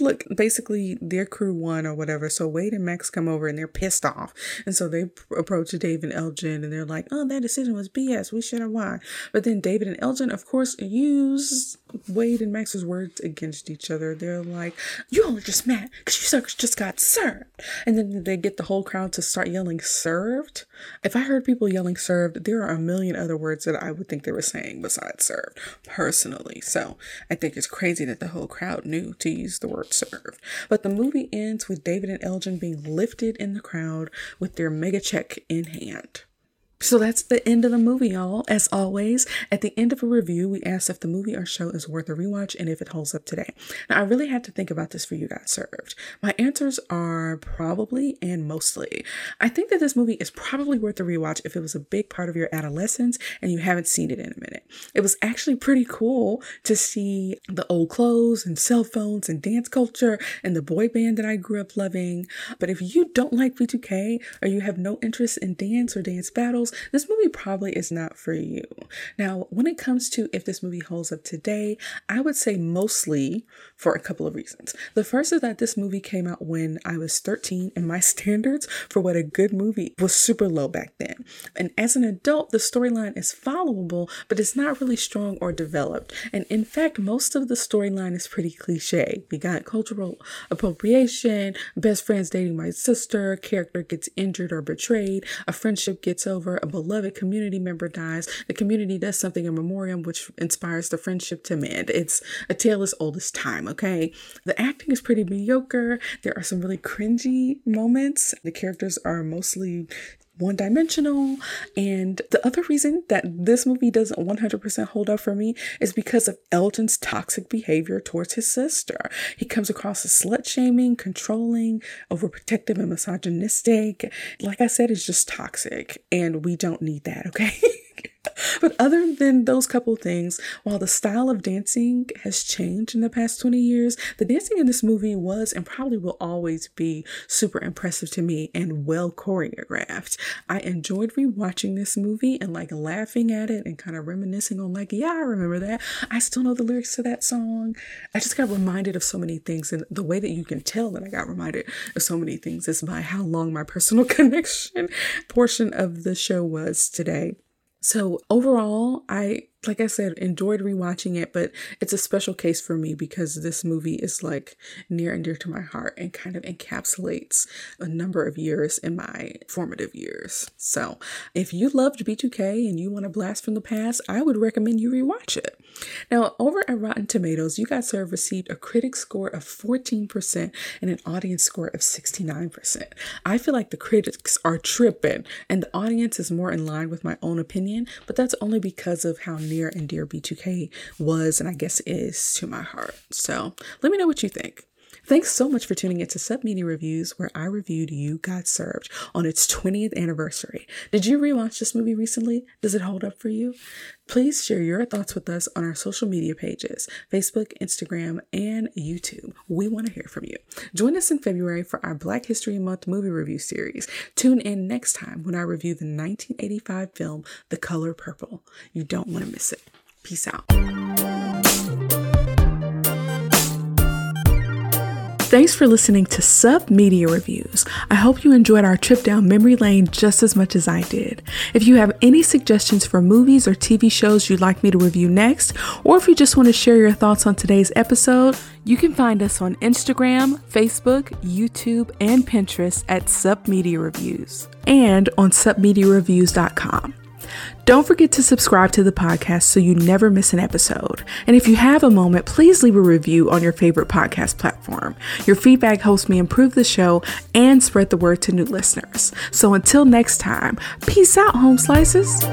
Look, basically, their crew won or whatever. So Wade and Max come over and they're pissed off. And so they approach Dave and Elgin and they're like, oh, that decision was BS. We should have won. But then David and Elgin, of course, use Wade and Max's words against each other. They're like, you all are just mad because you suckers just got served. And then they get the whole crowd to start yelling served. If I heard people yelling served, there are a million other words that I would think they were saying besides served, personally. So I think it's crazy that the whole crowd knew to use the word served. But the movie ends with David and Elgin being lifted in the crowd with their mega check in hand. So that's the end of the movie, y'all. As always, at the end of a review, we ask if the movie or show is worth a rewatch and if it holds up today. Now, I really had to think about this for you guys served. My answers are probably and mostly. I think that this movie is probably worth a rewatch if it was a big part of your adolescence and you haven't seen it in a minute. It was actually pretty cool to see the old clothes and cell phones and dance culture and the boy band that I grew up loving. But if you don't like B2K or you have no interest in dance or dance battles, this movie probably is not for you. Now, when it comes to if this movie holds up today, I would say mostly for a couple of reasons. The first is that this movie came out when I was 13 and my standards for what a good movie was super low back then. And as an adult, the storyline is followable, but it's not really strong or developed. And in fact, most of the storyline is pretty cliche. We got cultural appropriation, best friends dating my sister, character gets injured or betrayed, a friendship gets over, a beloved community member dies, the community does something in memoriam which inspires the friendship to mend. It's a tale as old as time, okay? The acting is pretty mediocre. There are some really cringy moments. The characters are mostly one dimensional. And the other reason that this movie doesn't 100% hold up for me is because of Elgin's toxic behavior towards his sister. He comes across as slut shaming, controlling, overprotective, and misogynistic. Like I said, it's just toxic, and we don't need that, okay? but other than those couple things, while the style of dancing has changed in the past 20 years, the dancing in this movie was and probably will always be super impressive to me and well choreographed. I enjoyed rewatching this movie and like laughing at it and kind of reminiscing on, like, yeah, I remember that. I still know the lyrics to that song. I just got reminded of so many things. And the way that you can tell that I got reminded of so many things is by how long my personal connection portion of the show was today. So overall, I like I said, enjoyed rewatching it, but it's a special case for me because this movie is like near and dear to my heart and kind of encapsulates a number of years in my formative years. So, if you loved B2K and you want to blast from the past, I would recommend you rewatch it. Now, over at Rotten Tomatoes, You Got Served received a critic score of 14% and an audience score of 69%. I feel like the critics are tripping and the audience is more in line with my own opinion, but that's only because of how near and dear B2K was and I guess is to my heart. So let me know what you think. Thanks so much for tuning into Sup Media Reviews, where I reviewed You Got Served on its 20th anniversary. Did you rewatch this movie recently? Does it hold up for you? Please share your thoughts with us on our social media pages Facebook, Instagram, and YouTube. We want to hear from you. Join us in February for our Black History Month movie review series. Tune in next time when I review the 1985 film The Color Purple. You don't want to miss it. Peace out. Thanks for listening to Sup Media Reviews. I hope you enjoyed our trip down memory lane just as much as I did. If you have any suggestions for movies or TV shows you'd like me to review next, or if you just want to share your thoughts on today's episode, you can find us on Instagram, Facebook, YouTube, and Pinterest at Sup Media Reviews and on supmediareviews.com. Don't forget to subscribe to the podcast so you never miss an episode. And if you have a moment, please leave a review on your favorite podcast platform. Your feedback helps me improve the show and spread the word to new listeners. So until next time, peace out, home slices.